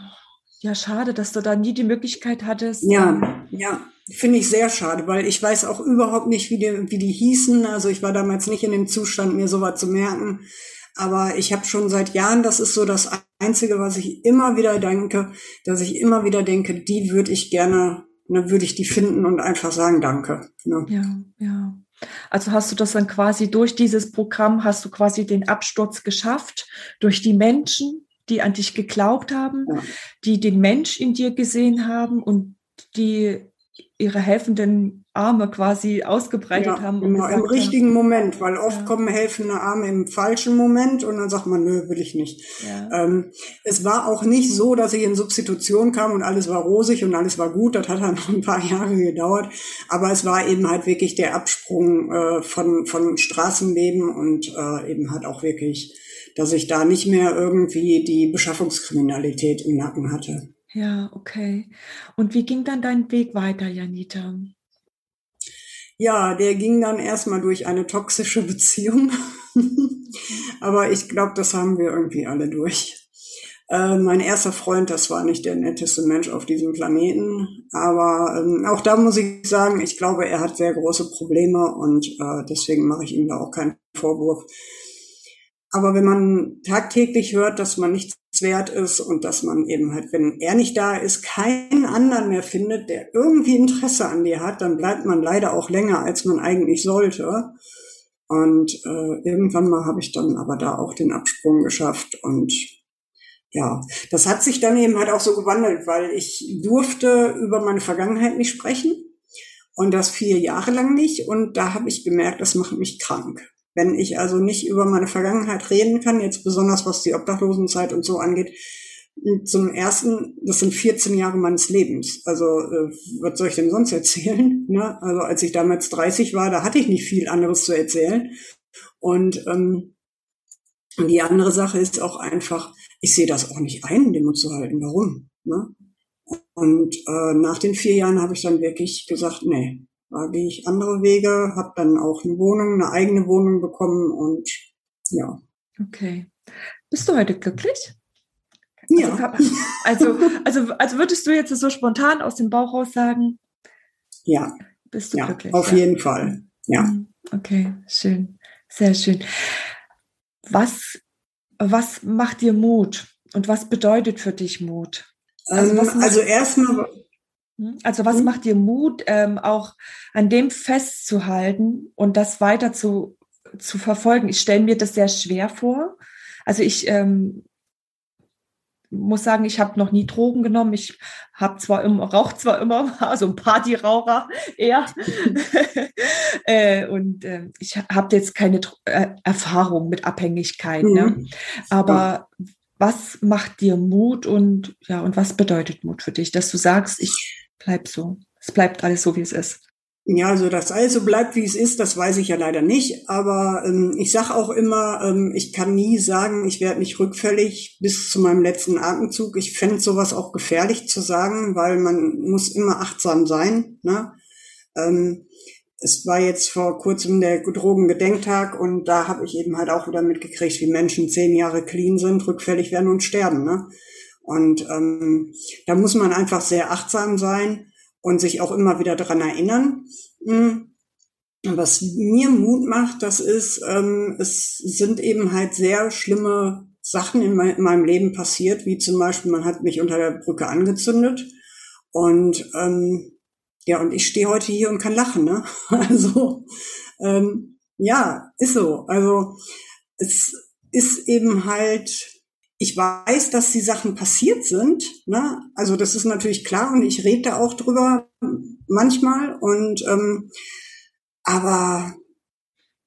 Ja, schade, dass du da nie die Möglichkeit hattest. Ja, ja. Finde ich sehr schade, weil ich weiß auch überhaupt nicht, wie die, wie die hießen. Also ich war damals nicht in dem Zustand, mir sowas zu merken. Aber ich habe schon seit Jahren, das ist so das Einzige, was ich immer wieder denke, dass ich immer wieder denke, die würde ich gerne, ne, würde ich die finden und einfach sagen, danke. Ne? Ja, ja. Also hast du das dann quasi durch dieses Programm, hast du quasi den Absturz geschafft, durch die Menschen, die an dich geglaubt haben, ja. die den Mensch in dir gesehen haben und die ihre helfenden Arme quasi ausgebreitet ja, haben. Genau, im richtigen haben, Moment, weil oft ja. kommen helfende Arme im falschen Moment und dann sagt man, nö, will ich nicht. Ja. Ähm, es war auch nicht so, dass ich in Substitution kam und alles war rosig und alles war gut. Das hat dann noch ein paar Jahre gedauert. Aber es war eben halt wirklich der Absprung äh, von, von Straßenleben und äh, eben halt auch wirklich, dass ich da nicht mehr irgendwie die Beschaffungskriminalität im Nacken hatte. Ja, okay. Und wie ging dann dein Weg weiter, Janita? Ja, der ging dann erstmal durch eine toxische Beziehung. Aber ich glaube, das haben wir irgendwie alle durch. Äh, mein erster Freund, das war nicht der netteste Mensch auf diesem Planeten. Aber ähm, auch da muss ich sagen, ich glaube, er hat sehr große Probleme und äh, deswegen mache ich ihm da auch keinen Vorwurf. Aber wenn man tagtäglich hört, dass man nichts wert ist und dass man eben halt, wenn er nicht da ist, keinen anderen mehr findet, der irgendwie Interesse an dir hat, dann bleibt man leider auch länger, als man eigentlich sollte. Und äh, irgendwann mal habe ich dann aber da auch den Absprung geschafft und ja, das hat sich dann eben halt auch so gewandelt, weil ich durfte über meine Vergangenheit nicht sprechen und das vier Jahre lang nicht und da habe ich gemerkt, das macht mich krank. Wenn ich also nicht über meine Vergangenheit reden kann, jetzt besonders was die Obdachlosenzeit und so angeht, zum ersten, das sind 14 Jahre meines Lebens. Also äh, was soll ich denn sonst erzählen? Ne? Also als ich damals 30 war, da hatte ich nicht viel anderes zu erzählen. Und ähm, die andere Sache ist auch einfach, ich sehe das auch nicht ein, Mund zu halten. Warum? Ne? Und äh, nach den vier Jahren habe ich dann wirklich gesagt, nee, da gehe ich andere Wege, habe dann auch eine Wohnung, eine eigene Wohnung bekommen und ja. Okay. Bist du heute glücklich? Ja. Also, also, also, also würdest du jetzt so spontan aus dem Bauch raus sagen? Ja. Bist du ja, glücklich? Auf ja. jeden Fall. Ja. Mhm. Okay, schön. Sehr schön. Was, was macht dir Mut? Und was bedeutet für dich Mut? Also, ähm, also erstmal? Also was mhm. macht dir Mut, ähm, auch an dem festzuhalten und das weiter zu, zu verfolgen? Ich stelle mir das sehr schwer vor. Also ich ähm, muss sagen, ich habe noch nie Drogen genommen. Ich habe zwar immer, rauche zwar immer, also ein Partyraucher eher. äh, und äh, ich habe jetzt keine äh, Erfahrung mit Abhängigkeit. Ne? Mhm. Ne? Aber was macht dir Mut und ja, und was bedeutet Mut für dich, dass du sagst, ich bleibt so. Es bleibt alles so, wie es ist. Ja, also dass alles so bleibt, wie es ist, das weiß ich ja leider nicht. Aber ähm, ich sage auch immer, ähm, ich kann nie sagen, ich werde nicht rückfällig bis zu meinem letzten Atemzug. Ich fände sowas auch gefährlich zu sagen, weil man muss immer achtsam sein. Ne? Ähm, es war jetzt vor kurzem der Drogengedenktag und da habe ich eben halt auch wieder mitgekriegt, wie Menschen zehn Jahre clean sind, rückfällig werden und sterben. Ne? Und ähm, da muss man einfach sehr achtsam sein und sich auch immer wieder dran erinnern. Hm, was mir Mut macht, das ist, ähm, es sind eben halt sehr schlimme Sachen in, mein, in, meinem Leben passiert, wie zum Beispiel, man hat mich unter der Brücke angezündet und ähm, ja, und ich stehe heute hier und kann lachen, ne? Also ähm, ja, ist so. Also es ist eben halt ich weiß, dass die Sachen passiert sind. Ne? Also das ist natürlich klar und ich rede da auch drüber manchmal. Und ähm, aber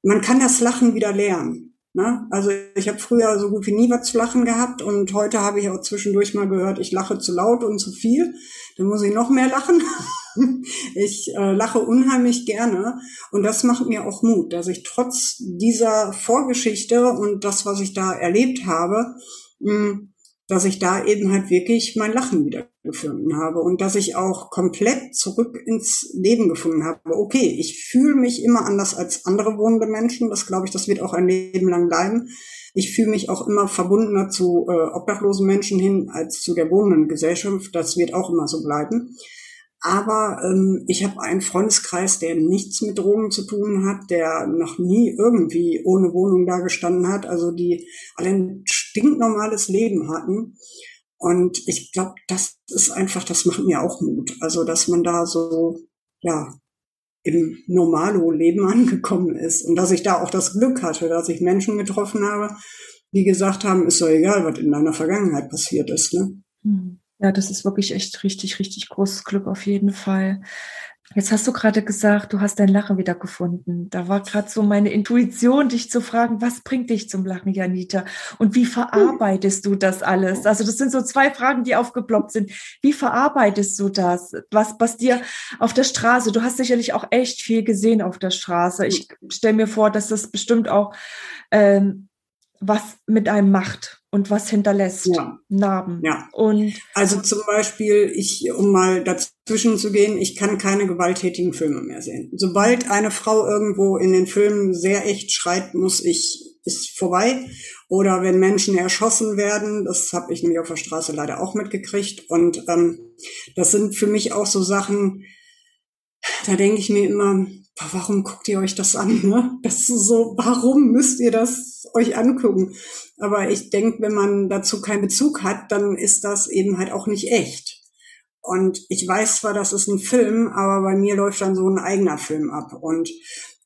man kann das Lachen wieder lernen. Ne? Also ich habe früher so gut wie nie was zu lachen gehabt und heute habe ich auch zwischendurch mal gehört, ich lache zu laut und zu viel. Dann muss ich noch mehr lachen. ich äh, lache unheimlich gerne und das macht mir auch Mut, dass ich trotz dieser Vorgeschichte und das, was ich da erlebt habe, dass ich da eben halt wirklich mein Lachen wieder habe und dass ich auch komplett zurück ins Leben gefunden habe. Okay, ich fühle mich immer anders als andere wohnende Menschen. Das glaube ich, das wird auch ein Leben lang bleiben. Ich fühle mich auch immer verbundener zu äh, obdachlosen Menschen hin als zu der wohnenden Gesellschaft. Das wird auch immer so bleiben. Aber ähm, ich habe einen Freundeskreis, der nichts mit Drogen zu tun hat, der noch nie irgendwie ohne Wohnung da gestanden hat, also die alle ein stinknormales Leben hatten. Und ich glaube, das ist einfach, das macht mir auch Mut. Also, dass man da so, ja, im Normalo-Leben angekommen ist. Und dass ich da auch das Glück hatte, dass ich Menschen getroffen habe, die gesagt haben, ist doch egal, was in deiner Vergangenheit passiert ist. Ne? Mhm. Ja, das ist wirklich echt richtig, richtig großes Glück auf jeden Fall. Jetzt hast du gerade gesagt, du hast dein Lachen wieder gefunden. Da war gerade so meine Intuition, dich zu fragen, was bringt dich zum Lachen, Janita? Und wie verarbeitest du das alles? Also das sind so zwei Fragen, die aufgeploppt sind. Wie verarbeitest du das? Was, was dir auf der Straße, du hast sicherlich auch echt viel gesehen auf der Straße. Ich stelle mir vor, dass das bestimmt auch ähm, was mit einem macht und was hinterlässt. Ja. Narben. Ja. Und also zum Beispiel, ich, um mal dazwischen zu gehen, ich kann keine gewalttätigen Filme mehr sehen. Sobald eine Frau irgendwo in den Filmen sehr echt schreit, muss ich, ist vorbei. Oder wenn Menschen erschossen werden, das habe ich nämlich auf der Straße leider auch mitgekriegt. Und ähm, das sind für mich auch so Sachen, da denke ich mir immer, warum guckt ihr euch das an? Ne? Das ist so, warum müsst ihr das euch angucken? Aber ich denke, wenn man dazu keinen Bezug hat, dann ist das eben halt auch nicht echt. Und ich weiß zwar, das ist ein Film, aber bei mir läuft dann so ein eigener Film ab. Und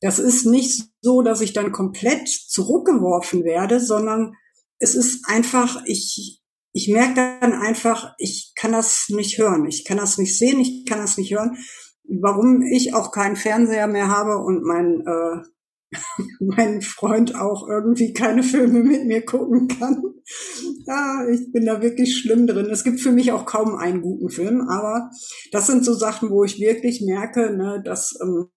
das ist nicht so, dass ich dann komplett zurückgeworfen werde, sondern es ist einfach, ich, ich merke dann einfach, ich kann das nicht hören, ich kann das nicht sehen, ich kann das nicht hören warum ich auch keinen Fernseher mehr habe und mein, äh, mein Freund auch irgendwie keine Filme mit mir gucken kann. Ja, ich bin da wirklich schlimm drin. Es gibt für mich auch kaum einen guten Film, aber das sind so Sachen, wo ich wirklich merke, ne, dass ähm,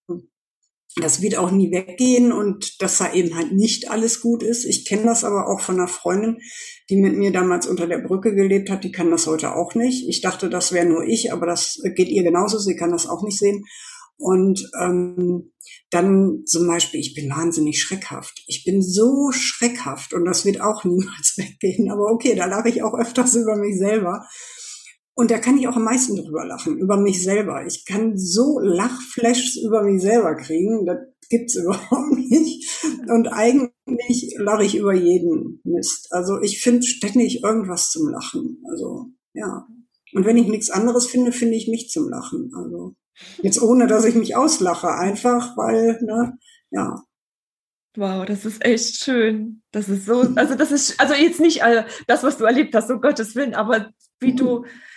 das wird auch nie weggehen und dass da eben halt nicht alles gut ist. Ich kenne das aber auch von einer Freundin, die mit mir damals unter der Brücke gelebt hat. Die kann das heute auch nicht. Ich dachte, das wäre nur ich, aber das geht ihr genauso. Sie kann das auch nicht sehen. Und ähm, dann zum Beispiel, ich bin wahnsinnig schreckhaft. Ich bin so schreckhaft und das wird auch niemals weggehen. Aber okay, da lache ich auch öfters über mich selber. Und da kann ich auch am meisten drüber lachen, über mich selber. Ich kann so Lachflashs über mich selber kriegen, das gibt's überhaupt nicht. Und eigentlich lache ich über jeden Mist. Also ich finde ständig irgendwas zum Lachen. Also ja. Und wenn ich nichts anderes finde, finde ich mich zum Lachen. Also jetzt ohne, dass ich mich auslache, einfach weil, ne, ja. Wow, das ist echt schön. Das ist so, also das ist, also jetzt nicht äh, das, was du erlebt hast, um Gottes Willen, aber wie du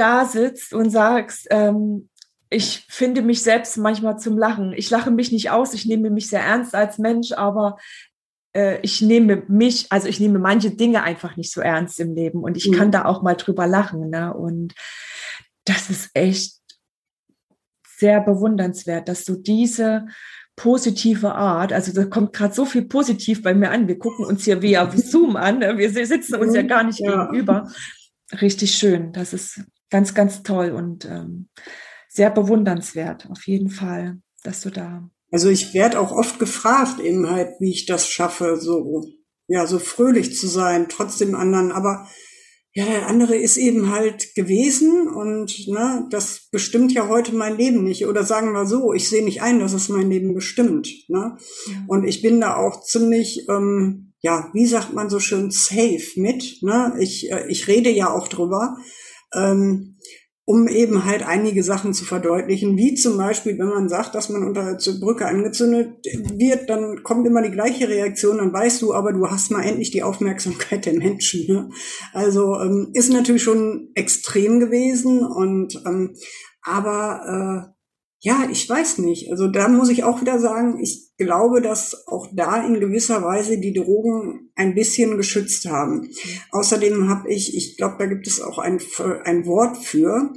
da sitzt und sagst, ähm, ich finde mich selbst manchmal zum Lachen. Ich lache mich nicht aus, ich nehme mich sehr ernst als Mensch, aber äh, ich nehme mich, also ich nehme manche Dinge einfach nicht so ernst im Leben und ich mhm. kann da auch mal drüber lachen. Ne? Und das ist echt sehr bewundernswert, dass du diese positive Art, also da kommt gerade so viel positiv bei mir an. Wir gucken uns hier via Zoom an, ne? wir sitzen uns ja gar nicht ja. gegenüber. Richtig schön. Das ist ganz, ganz toll und ähm, sehr bewundernswert, auf jeden Fall, dass du da. Also ich werde auch oft gefragt, eben halt, wie ich das schaffe, so, ja, so fröhlich zu sein, trotzdem anderen, aber ja, der andere ist eben halt gewesen und ne, das bestimmt ja heute mein Leben nicht. Oder sagen wir so, ich sehe nicht ein, dass es mein Leben bestimmt. Ne? Ja. Und ich bin da auch ziemlich, ähm, ja, wie sagt man so schön, safe mit. Ne? Ich, äh, ich rede ja auch drüber. Ähm, um eben halt einige Sachen zu verdeutlichen, wie zum Beispiel, wenn man sagt, dass man unter der Brücke angezündet wird, dann kommt immer die gleiche Reaktion, dann weißt du, aber du hast mal endlich die Aufmerksamkeit der Menschen. Ne? Also ähm, ist natürlich schon extrem gewesen und ähm, aber äh, ja, ich weiß nicht. Also da muss ich auch wieder sagen, ich glaube, dass auch da in gewisser Weise die Drogen ein bisschen geschützt haben. Außerdem habe ich, ich glaube, da gibt es auch ein, ein Wort für,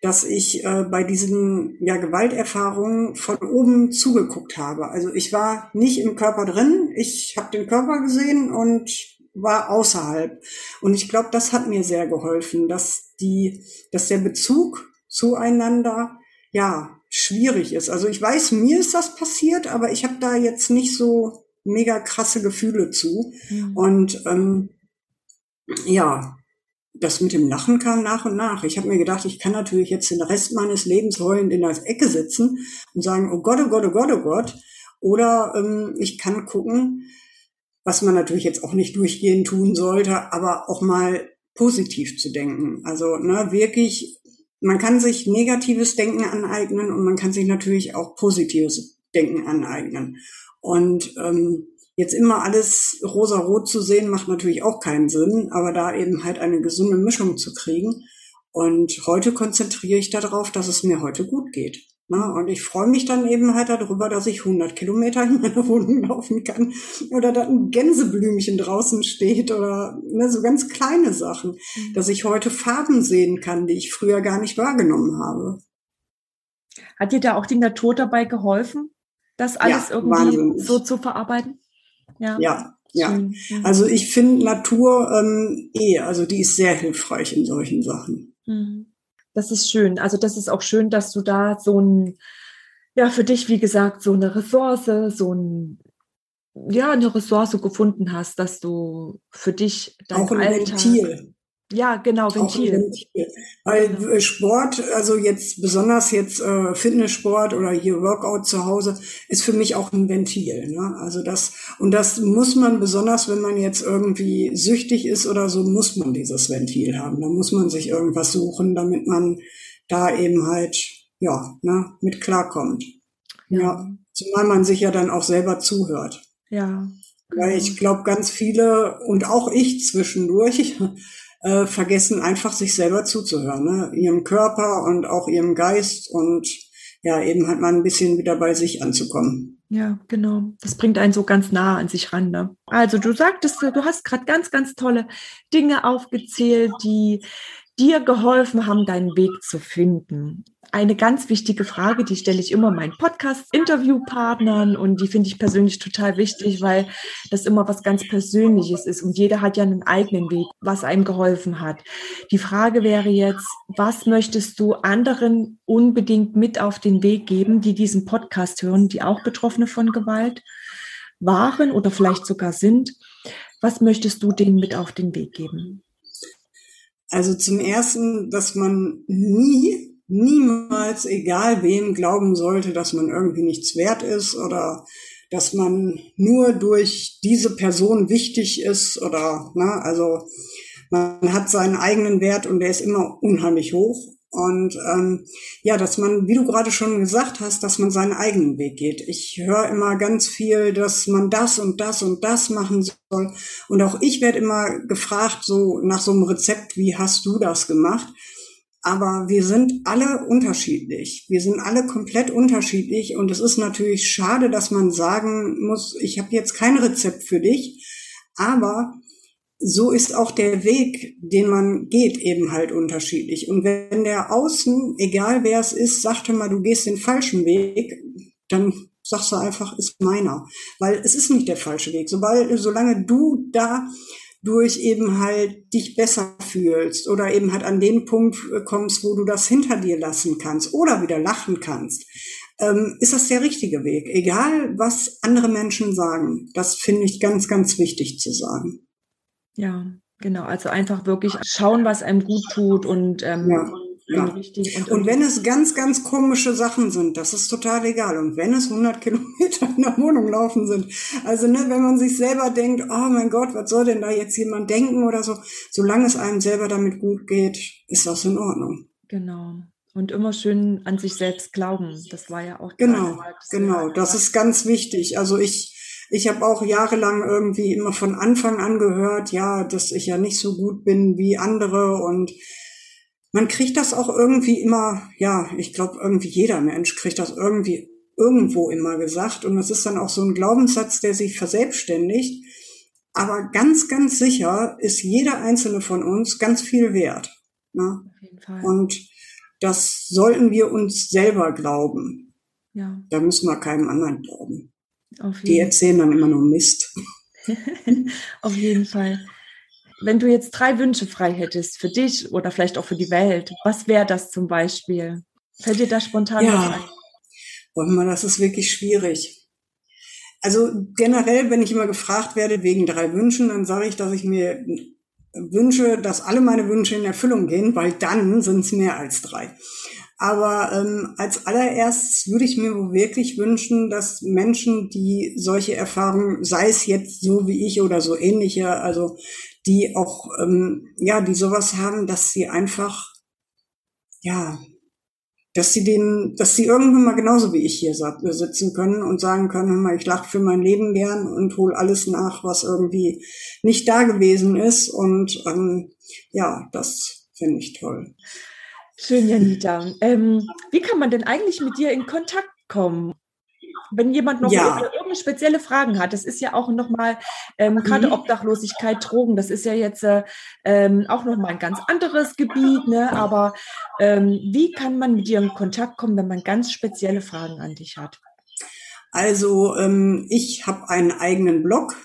dass ich äh, bei diesen ja, Gewalterfahrungen von oben zugeguckt habe. Also ich war nicht im Körper drin, ich habe den Körper gesehen und war außerhalb. Und ich glaube, das hat mir sehr geholfen, dass die, dass der Bezug zueinander ja schwierig ist. Also ich weiß, mir ist das passiert, aber ich habe da jetzt nicht so mega krasse Gefühle zu. Mhm. Und ähm, ja, das mit dem Lachen kam nach und nach. Ich habe mir gedacht, ich kann natürlich jetzt den Rest meines Lebens heulend in der Ecke sitzen und sagen, oh Gott, oh Gott, oh Gott, oh Gott. Oder ähm, ich kann gucken, was man natürlich jetzt auch nicht durchgehend tun sollte, aber auch mal positiv zu denken. Also ne, wirklich man kann sich negatives Denken aneignen und man kann sich natürlich auch positives Denken aneignen. Und ähm, jetzt immer alles rosa-rot zu sehen, macht natürlich auch keinen Sinn, aber da eben halt eine gesunde Mischung zu kriegen. Und heute konzentriere ich darauf, dass es mir heute gut geht. Na, und ich freue mich dann eben halt darüber, dass ich 100 Kilometer in meiner Wohnung laufen kann oder da ein Gänseblümchen draußen steht oder ne, so ganz kleine Sachen, mhm. dass ich heute Farben sehen kann, die ich früher gar nicht wahrgenommen habe. Hat dir da auch die Natur dabei geholfen, das alles ja, irgendwie wahnsinnig. so zu verarbeiten? Ja, ja. ja. Also ich finde Natur ähm, eh, also die ist sehr hilfreich in solchen Sachen. Mhm. Das ist schön. Also das ist auch schön, dass du da so ein, ja, für dich, wie gesagt, so eine Ressource, so ein, ja, eine Ressource gefunden hast, dass du für dich dein auch ein Alltag, Ventil. Ja, genau, Ventil. Weil genau. Sport, also jetzt besonders jetzt äh, Fitnesssport oder hier Workout zu Hause, ist für mich auch ein Ventil. Ne? Also das, und das muss man besonders, wenn man jetzt irgendwie süchtig ist oder so, muss man dieses Ventil haben. Da muss man sich irgendwas suchen, damit man da eben halt, ja, ne, mit klarkommt. Ja. ja. Zumal man sich ja dann auch selber zuhört. Ja. Weil ich glaube, ganz viele und auch ich zwischendurch äh, vergessen einfach sich selber zuzuhören, ne? ihrem Körper und auch ihrem Geist und ja, eben halt mal ein bisschen wieder bei sich anzukommen. Ja, genau. Das bringt einen so ganz nah an sich ran. Ne? Also du sagtest, du hast gerade ganz, ganz tolle Dinge aufgezählt, die dir geholfen haben, deinen Weg zu finden eine ganz wichtige Frage, die stelle ich immer meinen Podcast-Interviewpartnern und die finde ich persönlich total wichtig, weil das immer was ganz Persönliches ist und jeder hat ja einen eigenen Weg, was einem geholfen hat. Die Frage wäre jetzt, was möchtest du anderen unbedingt mit auf den Weg geben, die diesen Podcast hören, die auch Betroffene von Gewalt waren oder vielleicht sogar sind? Was möchtest du denen mit auf den Weg geben? Also zum ersten, dass man nie niemals, egal wem, glauben sollte, dass man irgendwie nichts wert ist oder dass man nur durch diese Person wichtig ist oder, na, also man hat seinen eigenen Wert und der ist immer unheimlich hoch. Und ähm, ja, dass man, wie du gerade schon gesagt hast, dass man seinen eigenen Weg geht. Ich höre immer ganz viel, dass man das und das und das machen soll. Und auch ich werde immer gefragt, so nach so einem Rezept, wie hast du das gemacht? Aber wir sind alle unterschiedlich. Wir sind alle komplett unterschiedlich. Und es ist natürlich schade, dass man sagen muss, ich habe jetzt kein Rezept für dich. Aber so ist auch der Weg, den man geht, eben halt unterschiedlich. Und wenn der Außen, egal wer es ist, sagte mal, du gehst den falschen Weg, dann sagst du einfach, ist meiner. Weil es ist nicht der falsche Weg. Sobald, solange du da durch eben halt dich besser fühlst oder eben halt an den Punkt kommst, wo du das hinter dir lassen kannst oder wieder lachen kannst, ähm, ist das der richtige Weg. Egal, was andere Menschen sagen. Das finde ich ganz, ganz wichtig zu sagen. Ja, Genau, also einfach wirklich schauen, was einem gut tut und ähm, ja. Ja. Richtig. Und, und, wenn es ganz, ganz komische Sachen sind, das ist total egal. Und wenn es 100 Kilometer in der Wohnung laufen sind, also ne, wenn man sich selber denkt, oh mein Gott, was soll denn da jetzt jemand denken oder so, solange es einem selber damit gut geht, ist das in Ordnung. Genau. Und immer schön an sich selbst glauben. Das war ja auch genau, das genau. Das ist ganz wichtig. Also ich ich habe auch jahrelang irgendwie immer von Anfang an gehört, ja, dass ich ja nicht so gut bin wie andere und man kriegt das auch irgendwie immer, ja, ich glaube, irgendwie jeder Mensch kriegt das irgendwie irgendwo immer gesagt. Und das ist dann auch so ein Glaubenssatz, der sich verselbstständigt. Aber ganz, ganz sicher ist jeder einzelne von uns ganz viel wert. Ne? Auf jeden Fall. Und das sollten wir uns selber glauben. Ja. Da müssen wir keinem anderen glauben. Die erzählen dann immer nur Mist. Auf jeden Fall. Wenn du jetzt drei Wünsche frei hättest für dich oder vielleicht auch für die Welt, was wäre das zum Beispiel? Fällt dir da spontan ja. was ein? Wollen wir, das ist wirklich schwierig. Also generell, wenn ich immer gefragt werde wegen drei Wünschen, dann sage ich, dass ich mir wünsche, dass alle meine Wünsche in Erfüllung gehen, weil dann sind es mehr als drei. Aber ähm, als allererstes würde ich mir wirklich wünschen, dass Menschen, die solche Erfahrungen, sei es jetzt so wie ich oder so ähnliche, also die auch, ähm, ja, die sowas haben, dass sie einfach, ja, dass sie den, dass sie irgendwann mal genauso wie ich hier sitzen können und sagen können, hör mal, ich lache für mein Leben gern und hol alles nach, was irgendwie nicht da gewesen ist. Und ähm, ja, das finde ich toll. Schön, Janita. Ähm, wie kann man denn eigentlich mit dir in Kontakt kommen? Wenn jemand noch ja. Spezielle Fragen hat, das ist ja auch nochmal, ähm, gerade mhm. Obdachlosigkeit, Drogen, das ist ja jetzt äh, ähm, auch nochmal ein ganz anderes Gebiet, ne? aber ähm, wie kann man mit dir in Kontakt kommen, wenn man ganz spezielle Fragen an dich hat? Also ähm, ich habe einen eigenen Blog,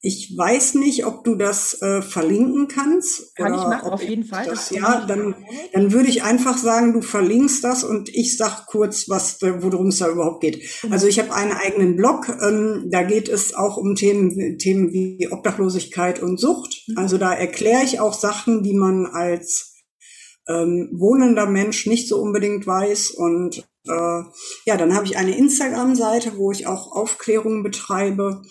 ich weiß nicht, ob du das äh, verlinken kannst. Kann ich machen, auf jeden Fall. Das, ja, dann, dann würde ich einfach sagen, du verlinkst das und ich sag kurz, was, worum es da überhaupt geht. Mhm. Also ich habe einen eigenen Blog, ähm, da geht es auch um Themen, Themen wie Obdachlosigkeit und Sucht. Mhm. Also da erkläre ich auch Sachen, die man als ähm, wohnender Mensch nicht so unbedingt weiß. Und äh, ja, dann habe ich eine Instagram-Seite, wo ich auch Aufklärung betreibe.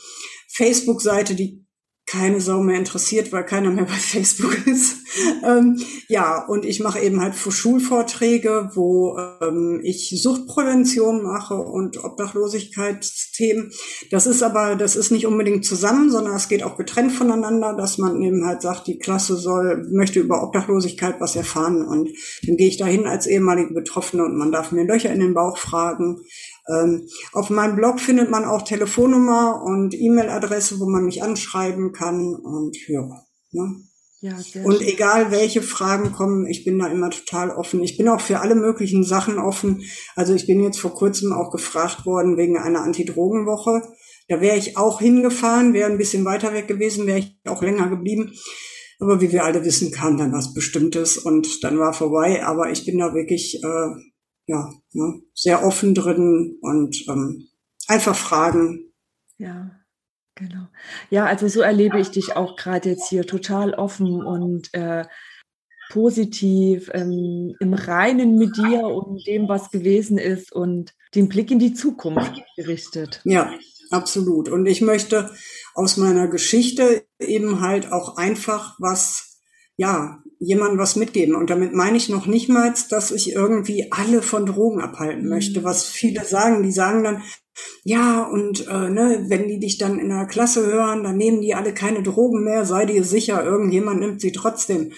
Facebook-Seite, die keine Sau mehr interessiert, weil keiner mehr bei Facebook ist. ähm, ja, und ich mache eben halt Schulvorträge, wo ähm, ich Suchtprävention mache und Obdachlosigkeitsthemen. Das ist aber, das ist nicht unbedingt zusammen, sondern es geht auch getrennt voneinander, dass man eben halt sagt, die Klasse soll, möchte über Obdachlosigkeit was erfahren und dann gehe ich dahin als ehemalige Betroffene und man darf mir Löcher in den Bauch fragen ähm, auf meinem Blog findet man auch Telefonnummer und E-Mail-Adresse, wo man mich anschreiben kann und ja. Ne? Ja, und egal welche Fragen kommen, ich bin da immer total offen. Ich bin auch für alle möglichen Sachen offen. Also ich bin jetzt vor kurzem auch gefragt worden wegen einer Antidrogenwoche. Da wäre ich auch hingefahren, wäre ein bisschen weiter weg gewesen, wäre ich auch länger geblieben. Aber wie wir alle wissen, kam dann was Bestimmtes und dann war vorbei. Aber ich bin da wirklich äh, ja, ne, sehr offen drin und ähm, einfach fragen. Ja, genau. Ja, also so erlebe ich dich auch gerade jetzt hier total offen und äh, positiv, ähm, im Reinen mit dir und dem, was gewesen ist und den Blick in die Zukunft gerichtet. Ja, absolut. Und ich möchte aus meiner Geschichte eben halt auch einfach was, ja, jemandem was mitgeben. Und damit meine ich noch nicht mal, dass ich irgendwie alle von Drogen abhalten mhm. möchte, was viele sagen. Die sagen dann, ja, und äh, ne, wenn die dich dann in der Klasse hören, dann nehmen die alle keine Drogen mehr, sei dir sicher, irgendjemand nimmt sie trotzdem.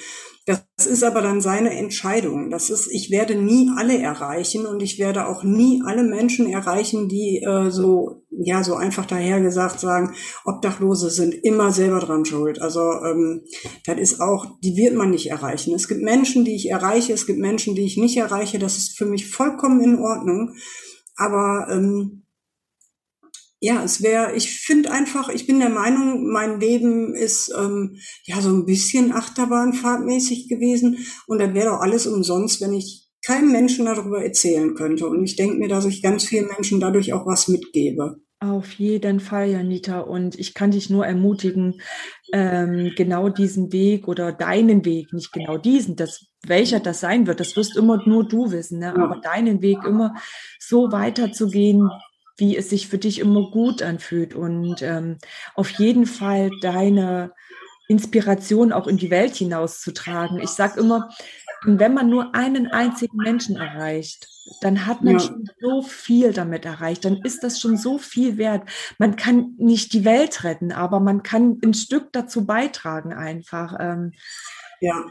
Das ist aber dann seine Entscheidung. Das ist, ich werde nie alle erreichen und ich werde auch nie alle Menschen erreichen, die äh, so, ja, so einfach dahergesagt sagen, Obdachlose sind immer selber dran schuld. Also ähm, das ist auch, die wird man nicht erreichen. Es gibt Menschen, die ich erreiche, es gibt Menschen, die ich nicht erreiche. Das ist für mich vollkommen in Ordnung. Aber ähm, ja, es wäre, ich finde einfach, ich bin der Meinung, mein Leben ist ähm, ja so ein bisschen Achterbahnfahrtmäßig gewesen und dann wäre doch alles umsonst, wenn ich keinem Menschen darüber erzählen könnte. Und ich denke mir, dass ich ganz vielen Menschen dadurch auch was mitgebe. Auf jeden Fall, Janita. Und ich kann dich nur ermutigen, ähm, genau diesen Weg oder deinen Weg, nicht genau diesen, das, welcher das sein wird, das wirst immer nur du wissen, ne? aber deinen Weg immer so weiterzugehen, wie es sich für dich immer gut anfühlt und ähm, auf jeden Fall deine Inspiration auch in die Welt hinauszutragen. Ich sage immer, wenn man nur einen einzigen Menschen erreicht, dann hat man ja. schon so viel damit erreicht, dann ist das schon so viel wert. Man kann nicht die Welt retten, aber man kann ein Stück dazu beitragen einfach. Ähm, ja,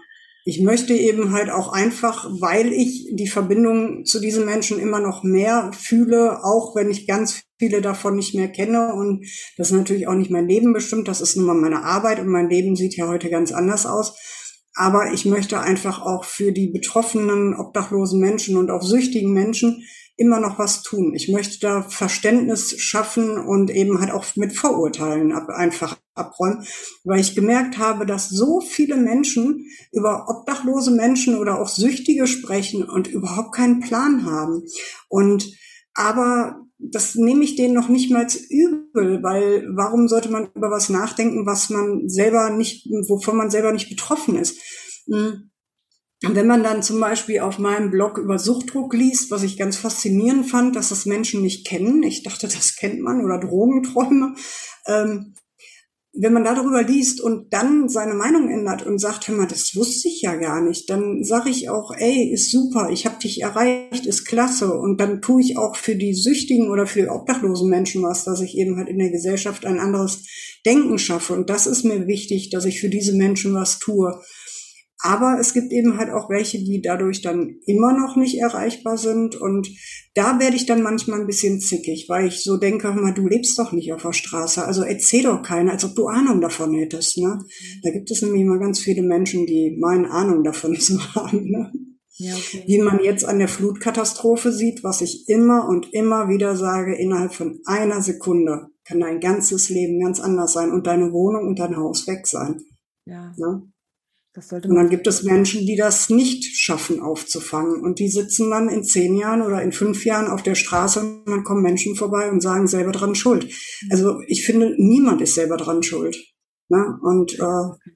ich möchte eben halt auch einfach, weil ich die Verbindung zu diesen Menschen immer noch mehr fühle, auch wenn ich ganz viele davon nicht mehr kenne und das natürlich auch nicht mein Leben bestimmt, das ist nun mal meine Arbeit und mein Leben sieht ja heute ganz anders aus. Aber ich möchte einfach auch für die betroffenen, obdachlosen Menschen und auch süchtigen Menschen immer noch was tun. Ich möchte da Verständnis schaffen und eben halt auch mit Vorurteilen ab, einfach abräumen, weil ich gemerkt habe, dass so viele Menschen über obdachlose Menschen oder auch Süchtige sprechen und überhaupt keinen Plan haben. Und aber das nehme ich denen noch nicht mal übel, weil warum sollte man über was nachdenken, was man selber nicht, wovon man selber nicht betroffen ist? Hm. Wenn man dann zum Beispiel auf meinem Blog über Suchtdruck liest, was ich ganz faszinierend fand, dass das Menschen nicht kennen, ich dachte, das kennt man, oder Drogenträume, ähm, wenn man darüber liest und dann seine Meinung ändert und sagt, hör mal, das wusste ich ja gar nicht, dann sage ich auch, ey, ist super, ich habe dich erreicht, ist klasse. Und dann tue ich auch für die Süchtigen oder für obdachlosen Menschen was, dass ich eben halt in der Gesellschaft ein anderes Denken schaffe. Und das ist mir wichtig, dass ich für diese Menschen was tue. Aber es gibt eben halt auch welche, die dadurch dann immer noch nicht erreichbar sind. Und da werde ich dann manchmal ein bisschen zickig, weil ich so denke, mal, du lebst doch nicht auf der Straße. Also erzähl doch keiner, als ob du Ahnung davon hättest. Ne? Da gibt es nämlich immer ganz viele Menschen, die meinen Ahnung davon zu haben. Ne? Ja, okay. Wie man jetzt an der Flutkatastrophe sieht, was ich immer und immer wieder sage, innerhalb von einer Sekunde kann dein ganzes Leben ganz anders sein und deine Wohnung und dein Haus weg sein. Ja. Ne? Und dann gibt es Menschen, die das nicht schaffen aufzufangen. Und die sitzen dann in zehn Jahren oder in fünf Jahren auf der Straße und dann kommen Menschen vorbei und sagen selber dran schuld. Also ich finde, niemand ist selber dran schuld. Ne? Und äh,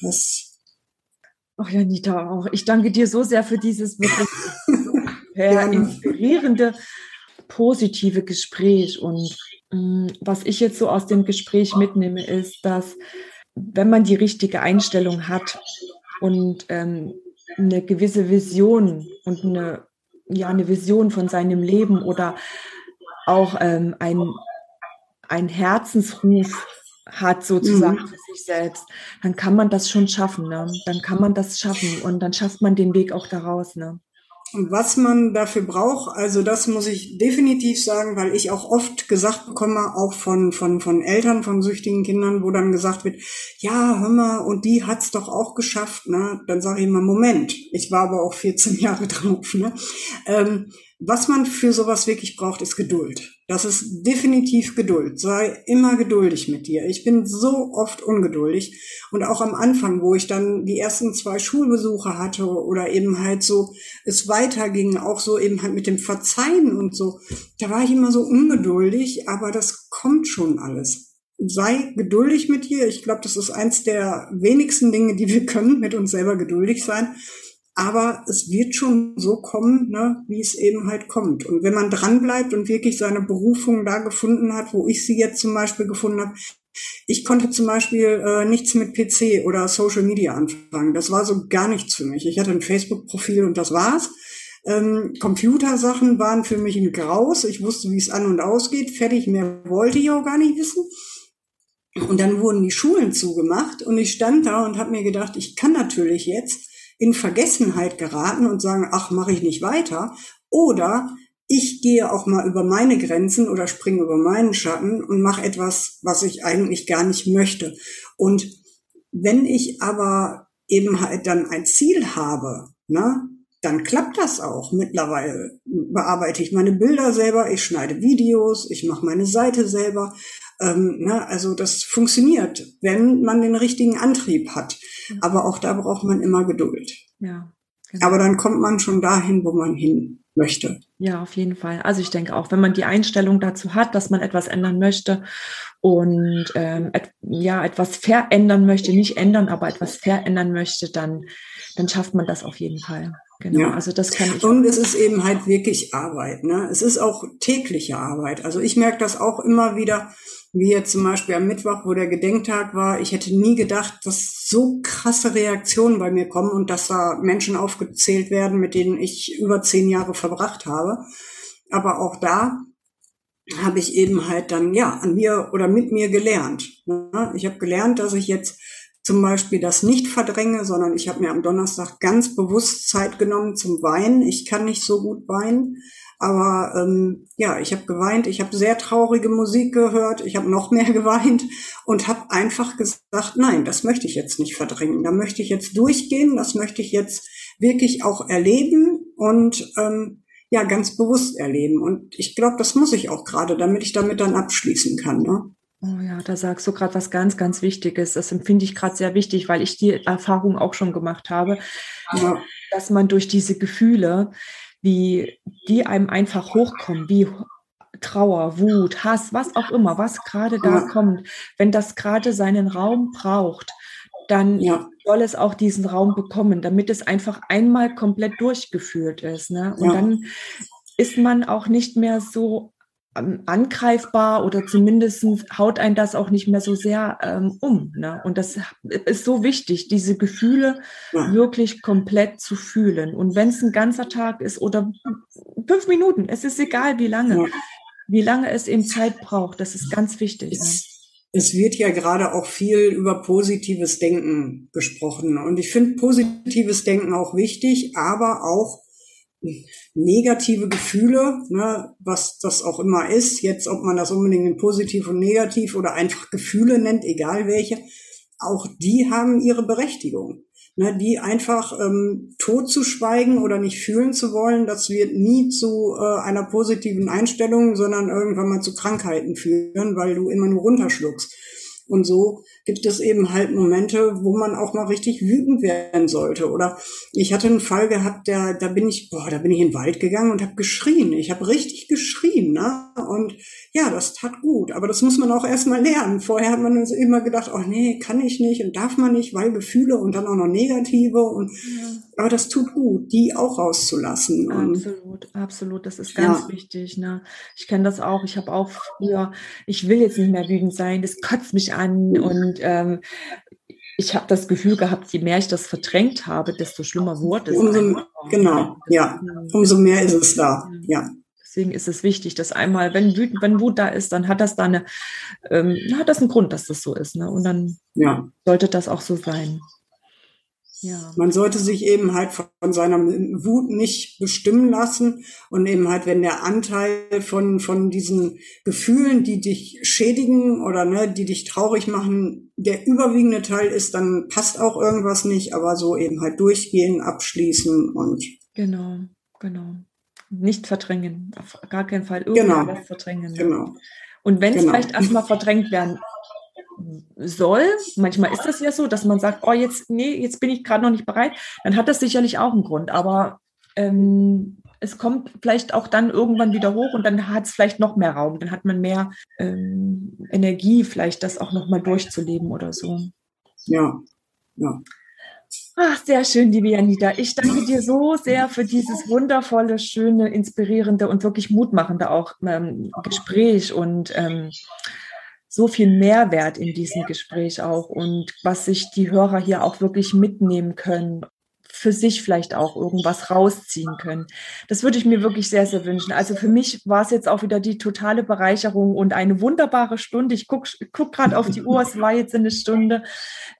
das. Ach ja, Nita, auch ich danke dir so sehr für dieses wirklich inspirierende, positive Gespräch. Und mh, mm, was ich jetzt so aus dem Gespräch mitnehme, ist, dass wenn man die richtige Einstellung hat und ähm, eine gewisse Vision und eine, ja, eine Vision von seinem Leben oder auch ähm, ein, ein Herzensruf hat sozusagen mhm. für sich selbst, dann kann man das schon schaffen. Ne? Dann kann man das schaffen und dann schafft man den Weg auch daraus. Ne? Und was man dafür braucht, also das muss ich definitiv sagen, weil ich auch oft gesagt bekomme, auch von, von, von Eltern von süchtigen Kindern, wo dann gesagt wird, ja, hör mal, und die hat's doch auch geschafft, ne? Dann sage ich immer, Moment, ich war aber auch 14 Jahre drauf, ne? Ähm, was man für sowas wirklich braucht, ist Geduld. Das ist definitiv Geduld. Sei immer geduldig mit dir. Ich bin so oft ungeduldig. Und auch am Anfang, wo ich dann die ersten zwei Schulbesuche hatte oder eben halt so es weiterging, auch so eben halt mit dem Verzeihen und so, da war ich immer so ungeduldig, aber das kommt schon alles. Sei geduldig mit dir. Ich glaube, das ist eins der wenigsten Dinge, die wir können, mit uns selber geduldig sein. Aber es wird schon so kommen, ne, wie es eben halt kommt. Und wenn man dranbleibt und wirklich seine Berufung da gefunden hat, wo ich sie jetzt zum Beispiel gefunden habe, ich konnte zum Beispiel äh, nichts mit PC oder Social Media anfangen. Das war so gar nichts für mich. Ich hatte ein Facebook-Profil und das war's. Ähm, Computersachen waren für mich ein Graus. Ich wusste, wie es an und ausgeht. Fertig, mehr wollte ich auch gar nicht wissen. Und dann wurden die Schulen zugemacht und ich stand da und habe mir gedacht, ich kann natürlich jetzt in Vergessenheit geraten und sagen, ach, mache ich nicht weiter. Oder ich gehe auch mal über meine Grenzen oder springe über meinen Schatten und mache etwas, was ich eigentlich gar nicht möchte. Und wenn ich aber eben halt dann ein Ziel habe, ne, dann klappt das auch. Mittlerweile bearbeite ich meine Bilder selber, ich schneide Videos, ich mache meine Seite selber. Ähm, ne, also das funktioniert, wenn man den richtigen Antrieb hat. Aber auch da braucht man immer Geduld. Ja. Genau. Aber dann kommt man schon dahin, wo man hin möchte. Ja, auf jeden Fall. Also ich denke auch, wenn man die Einstellung dazu hat, dass man etwas ändern möchte und ähm, et ja etwas verändern möchte, nicht ändern, aber etwas verändern möchte, dann dann schafft man das auf jeden Fall. Genau, ja. also das kann ich. Und es ist eben halt wirklich Arbeit. Ne? Es ist auch tägliche Arbeit. Also ich merke das auch immer wieder, wie jetzt zum Beispiel am Mittwoch, wo der Gedenktag war. Ich hätte nie gedacht, dass so krasse Reaktionen bei mir kommen und dass da Menschen aufgezählt werden, mit denen ich über zehn Jahre verbracht habe. Aber auch da habe ich eben halt dann ja an mir oder mit mir gelernt. Ne? Ich habe gelernt, dass ich jetzt zum Beispiel das nicht verdränge, sondern ich habe mir am Donnerstag ganz bewusst Zeit genommen zum Weinen. Ich kann nicht so gut weinen, aber ähm, ja, ich habe geweint, ich habe sehr traurige Musik gehört, ich habe noch mehr geweint und habe einfach gesagt, nein, das möchte ich jetzt nicht verdrängen, da möchte ich jetzt durchgehen, das möchte ich jetzt wirklich auch erleben und ähm, ja, ganz bewusst erleben. Und ich glaube, das muss ich auch gerade, damit ich damit dann abschließen kann. Ne? Oh ja, da sagst du gerade was ganz, ganz Wichtiges. Das empfinde ich gerade sehr wichtig, weil ich die Erfahrung auch schon gemacht habe, ja. dass man durch diese Gefühle, wie die einem einfach hochkommen, wie Trauer, Wut, Hass, was auch immer, was gerade da ja. kommt, wenn das gerade seinen Raum braucht, dann ja. soll es auch diesen Raum bekommen, damit es einfach einmal komplett durchgeführt ist. Ne? Und dann ist man auch nicht mehr so angreifbar oder zumindest haut ein das auch nicht mehr so sehr ähm, um. Ne? Und das ist so wichtig, diese Gefühle ja. wirklich komplett zu fühlen. Und wenn es ein ganzer Tag ist oder fünf Minuten, es ist egal, wie lange, ja. wie lange es eben Zeit braucht, das ist ganz wichtig. Es, ne? es wird ja gerade auch viel über positives Denken gesprochen. Und ich finde positives Denken auch wichtig, aber auch negative Gefühle, ne, was das auch immer ist, jetzt ob man das unbedingt in positiv und negativ oder einfach Gefühle nennt, egal welche, auch die haben ihre Berechtigung. Ne, die einfach ähm, tot zu schweigen oder nicht fühlen zu wollen, das wird nie zu äh, einer positiven Einstellung, sondern irgendwann mal zu Krankheiten führen, weil du immer nur runterschluckst. Und so gibt es eben halt Momente, wo man auch mal richtig wütend werden sollte. Oder ich hatte einen Fall gehabt, der, da bin ich, boah, da bin ich in den Wald gegangen und habe geschrien. Ich habe richtig geschrien, ne? Und ja, das tat gut. Aber das muss man auch erstmal lernen. Vorher hat man immer gedacht, oh nee, kann ich nicht und darf man nicht, weil Gefühle und dann auch noch negative und ja. Aber das tut gut, die auch rauszulassen. Absolut, absolut. Das ist ganz ja. wichtig. Ne? Ich kenne das auch. Ich habe auch früher, ich will jetzt nicht mehr wütend sein, das kotzt mich an und ähm, ich habe das Gefühl gehabt, je mehr ich das verdrängt habe, desto schlimmer wurde es. Umso, genau, ja. Umso mehr ist es da, ja. Deswegen ist es wichtig, dass einmal, wenn Wut, wenn Wut da ist, dann hat das da eine, ähm, hat das einen Grund, dass das so ist. Ne? Und dann ja. sollte das auch so sein. Ja. Man sollte sich eben halt von seiner Wut nicht bestimmen lassen und eben halt, wenn der Anteil von, von diesen Gefühlen, die dich schädigen oder ne, die dich traurig machen, der überwiegende Teil ist, dann passt auch irgendwas nicht, aber so eben halt durchgehen, abschließen und. Genau, genau. Nicht verdrängen, auf gar keinen Fall irgendwas genau. verdrängen. Genau. Und wenn es genau. vielleicht erstmal verdrängt werden soll, manchmal ist das ja so, dass man sagt, oh, jetzt, nee, jetzt bin ich gerade noch nicht bereit, dann hat das sicherlich auch einen Grund. Aber ähm, es kommt vielleicht auch dann irgendwann wieder hoch und dann hat es vielleicht noch mehr Raum. Dann hat man mehr ähm, Energie, vielleicht das auch nochmal durchzuleben oder so. Ja, ja. Ach, sehr schön, liebe Janita. Ich danke dir so sehr für dieses wundervolle, schöne, inspirierende und wirklich mutmachende auch ähm, Gespräch und ähm, so viel Mehrwert in diesem Gespräch auch und was sich die Hörer hier auch wirklich mitnehmen können, für sich vielleicht auch irgendwas rausziehen können. Das würde ich mir wirklich sehr, sehr wünschen. Also für mich war es jetzt auch wieder die totale Bereicherung und eine wunderbare Stunde. Ich gucke guck gerade auf die Uhr, es war jetzt eine Stunde,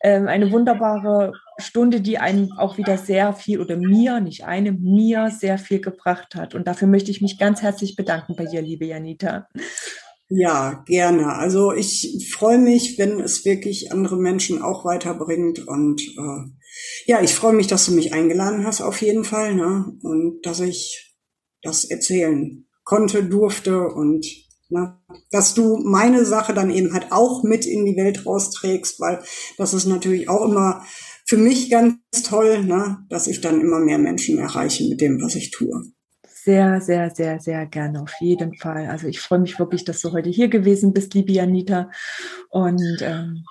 ähm, eine wunderbare Stunde, die einem auch wieder sehr viel oder mir, nicht eine, mir sehr viel gebracht hat. Und dafür möchte ich mich ganz herzlich bedanken bei dir, liebe Janita. Ja, gerne. Also ich freue mich, wenn es wirklich andere Menschen auch weiterbringt. Und äh, ja, ich freue mich, dass du mich eingeladen hast, auf jeden Fall. Ne? Und dass ich das erzählen konnte, durfte und ne? dass du meine Sache dann eben halt auch mit in die Welt rausträgst, weil das ist natürlich auch immer für mich ganz toll, ne? dass ich dann immer mehr Menschen erreiche mit dem, was ich tue. Sehr, sehr, sehr, sehr gerne, auf jeden Fall. Also ich freue mich wirklich, dass du heute hier gewesen bist, liebe Janita. Und ähm,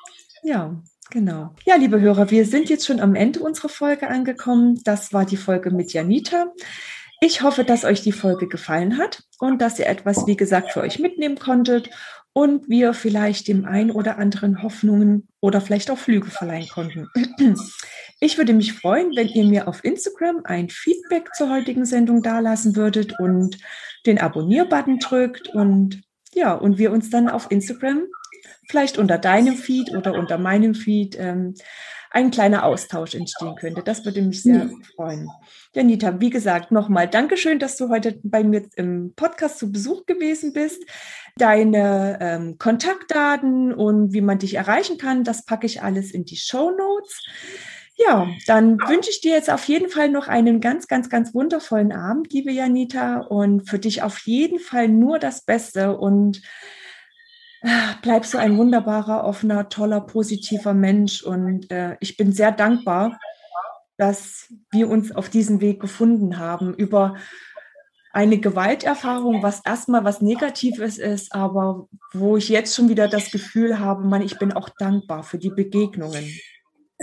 ja, Genau. Ja, liebe Hörer, wir sind jetzt schon am Ende unserer Folge angekommen. Das war die Folge mit Janita. Ich hoffe, dass euch die Folge gefallen hat und dass ihr etwas, wie gesagt, für euch mitnehmen konntet und wir vielleicht dem einen oder anderen Hoffnungen oder vielleicht auch Flüge verleihen konnten. Ich würde mich freuen, wenn ihr mir auf Instagram ein Feedback zur heutigen Sendung dalassen würdet und den Abonnier-Button drückt und ja, und wir uns dann auf Instagram vielleicht unter deinem Feed oder unter meinem Feed ähm, ein kleiner Austausch entstehen könnte. Das würde mich sehr ja. freuen. Janita, wie gesagt, nochmal Dankeschön, dass du heute bei mir im Podcast zu Besuch gewesen bist. Deine ähm, Kontaktdaten und wie man dich erreichen kann, das packe ich alles in die Show Notes. Ja, dann wünsche ich dir jetzt auf jeden Fall noch einen ganz, ganz, ganz wundervollen Abend, liebe Janita, und für dich auf jeden Fall nur das Beste und bleibst du ein wunderbarer, offener, toller, positiver Mensch. Und äh, ich bin sehr dankbar, dass wir uns auf diesem Weg gefunden haben über eine Gewalterfahrung, was erstmal was Negatives ist, aber wo ich jetzt schon wieder das Gefühl habe, man, ich bin auch dankbar für die Begegnungen.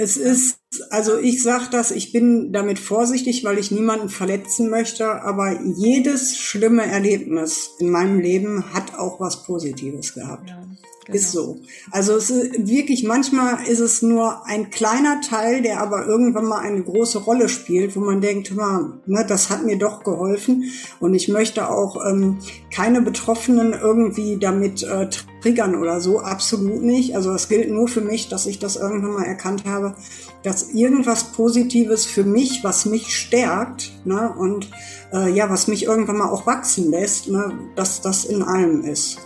Es ist, also ich sage das, ich bin damit vorsichtig, weil ich niemanden verletzen möchte, aber jedes schlimme Erlebnis in meinem Leben hat auch was Positives gehabt. Ja. Genau. Ist so. Also es ist wirklich, manchmal ist es nur ein kleiner Teil, der aber irgendwann mal eine große Rolle spielt, wo man denkt, ne, das hat mir doch geholfen. Und ich möchte auch ähm, keine Betroffenen irgendwie damit äh, triggern oder so. Absolut nicht. Also es gilt nur für mich, dass ich das irgendwann mal erkannt habe, dass irgendwas Positives für mich, was mich stärkt, ne, und äh, ja, was mich irgendwann mal auch wachsen lässt, ne, dass das in allem ist.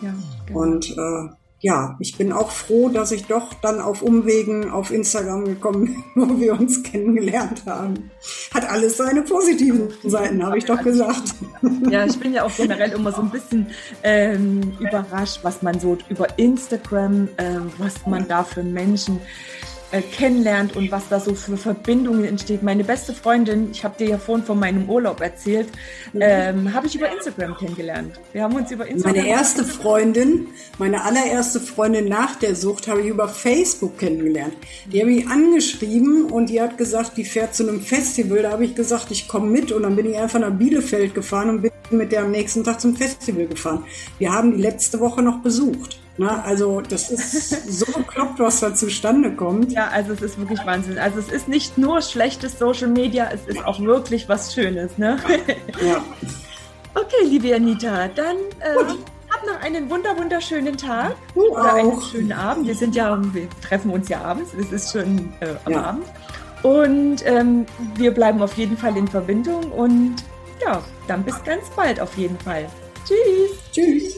Ja. Genau. Und äh, ja, ich bin auch froh, dass ich doch dann auf Umwegen auf Instagram gekommen bin, wo wir uns kennengelernt haben. Hat alles seine positiven Seiten, habe ich doch gesagt. Ja, ich bin ja auch generell immer so ein bisschen ähm, überrascht, was man so über Instagram, ähm, was man da für Menschen äh, kennenlernt und was da so für Verbindungen entsteht. Meine beste Freundin, ich habe dir ja vorhin von meinem Urlaub erzählt, mhm. ähm, habe ich über Instagram kennengelernt. Wir haben uns über Instagram. Meine erste Freundin, meine allererste Freundin nach der Sucht, habe ich über Facebook kennengelernt. Die habe ich angeschrieben und die hat gesagt, die fährt zu einem Festival. Da habe ich gesagt, ich komme mit und dann bin ich einfach nach Bielefeld gefahren und bin mit der am nächsten Tag zum Festival gefahren. Wir haben die letzte Woche noch besucht. Na, also das ist so bekloppt, was da zustande kommt. Ja, also es ist wirklich Wahnsinn. Also es ist nicht nur schlechtes Social Media, es ist auch wirklich was Schönes. Ne? Ja. Okay, liebe Anita, dann äh, hab noch einen wunder wunderschönen Tag du oder auch. einen schönen Abend. Wir sind ja, wir treffen uns ja abends. Es ist schon äh, am ja. Abend. Und ähm, wir bleiben auf jeden Fall in Verbindung und ja, dann bis ganz bald auf jeden Fall. Tschüss. Tschüss.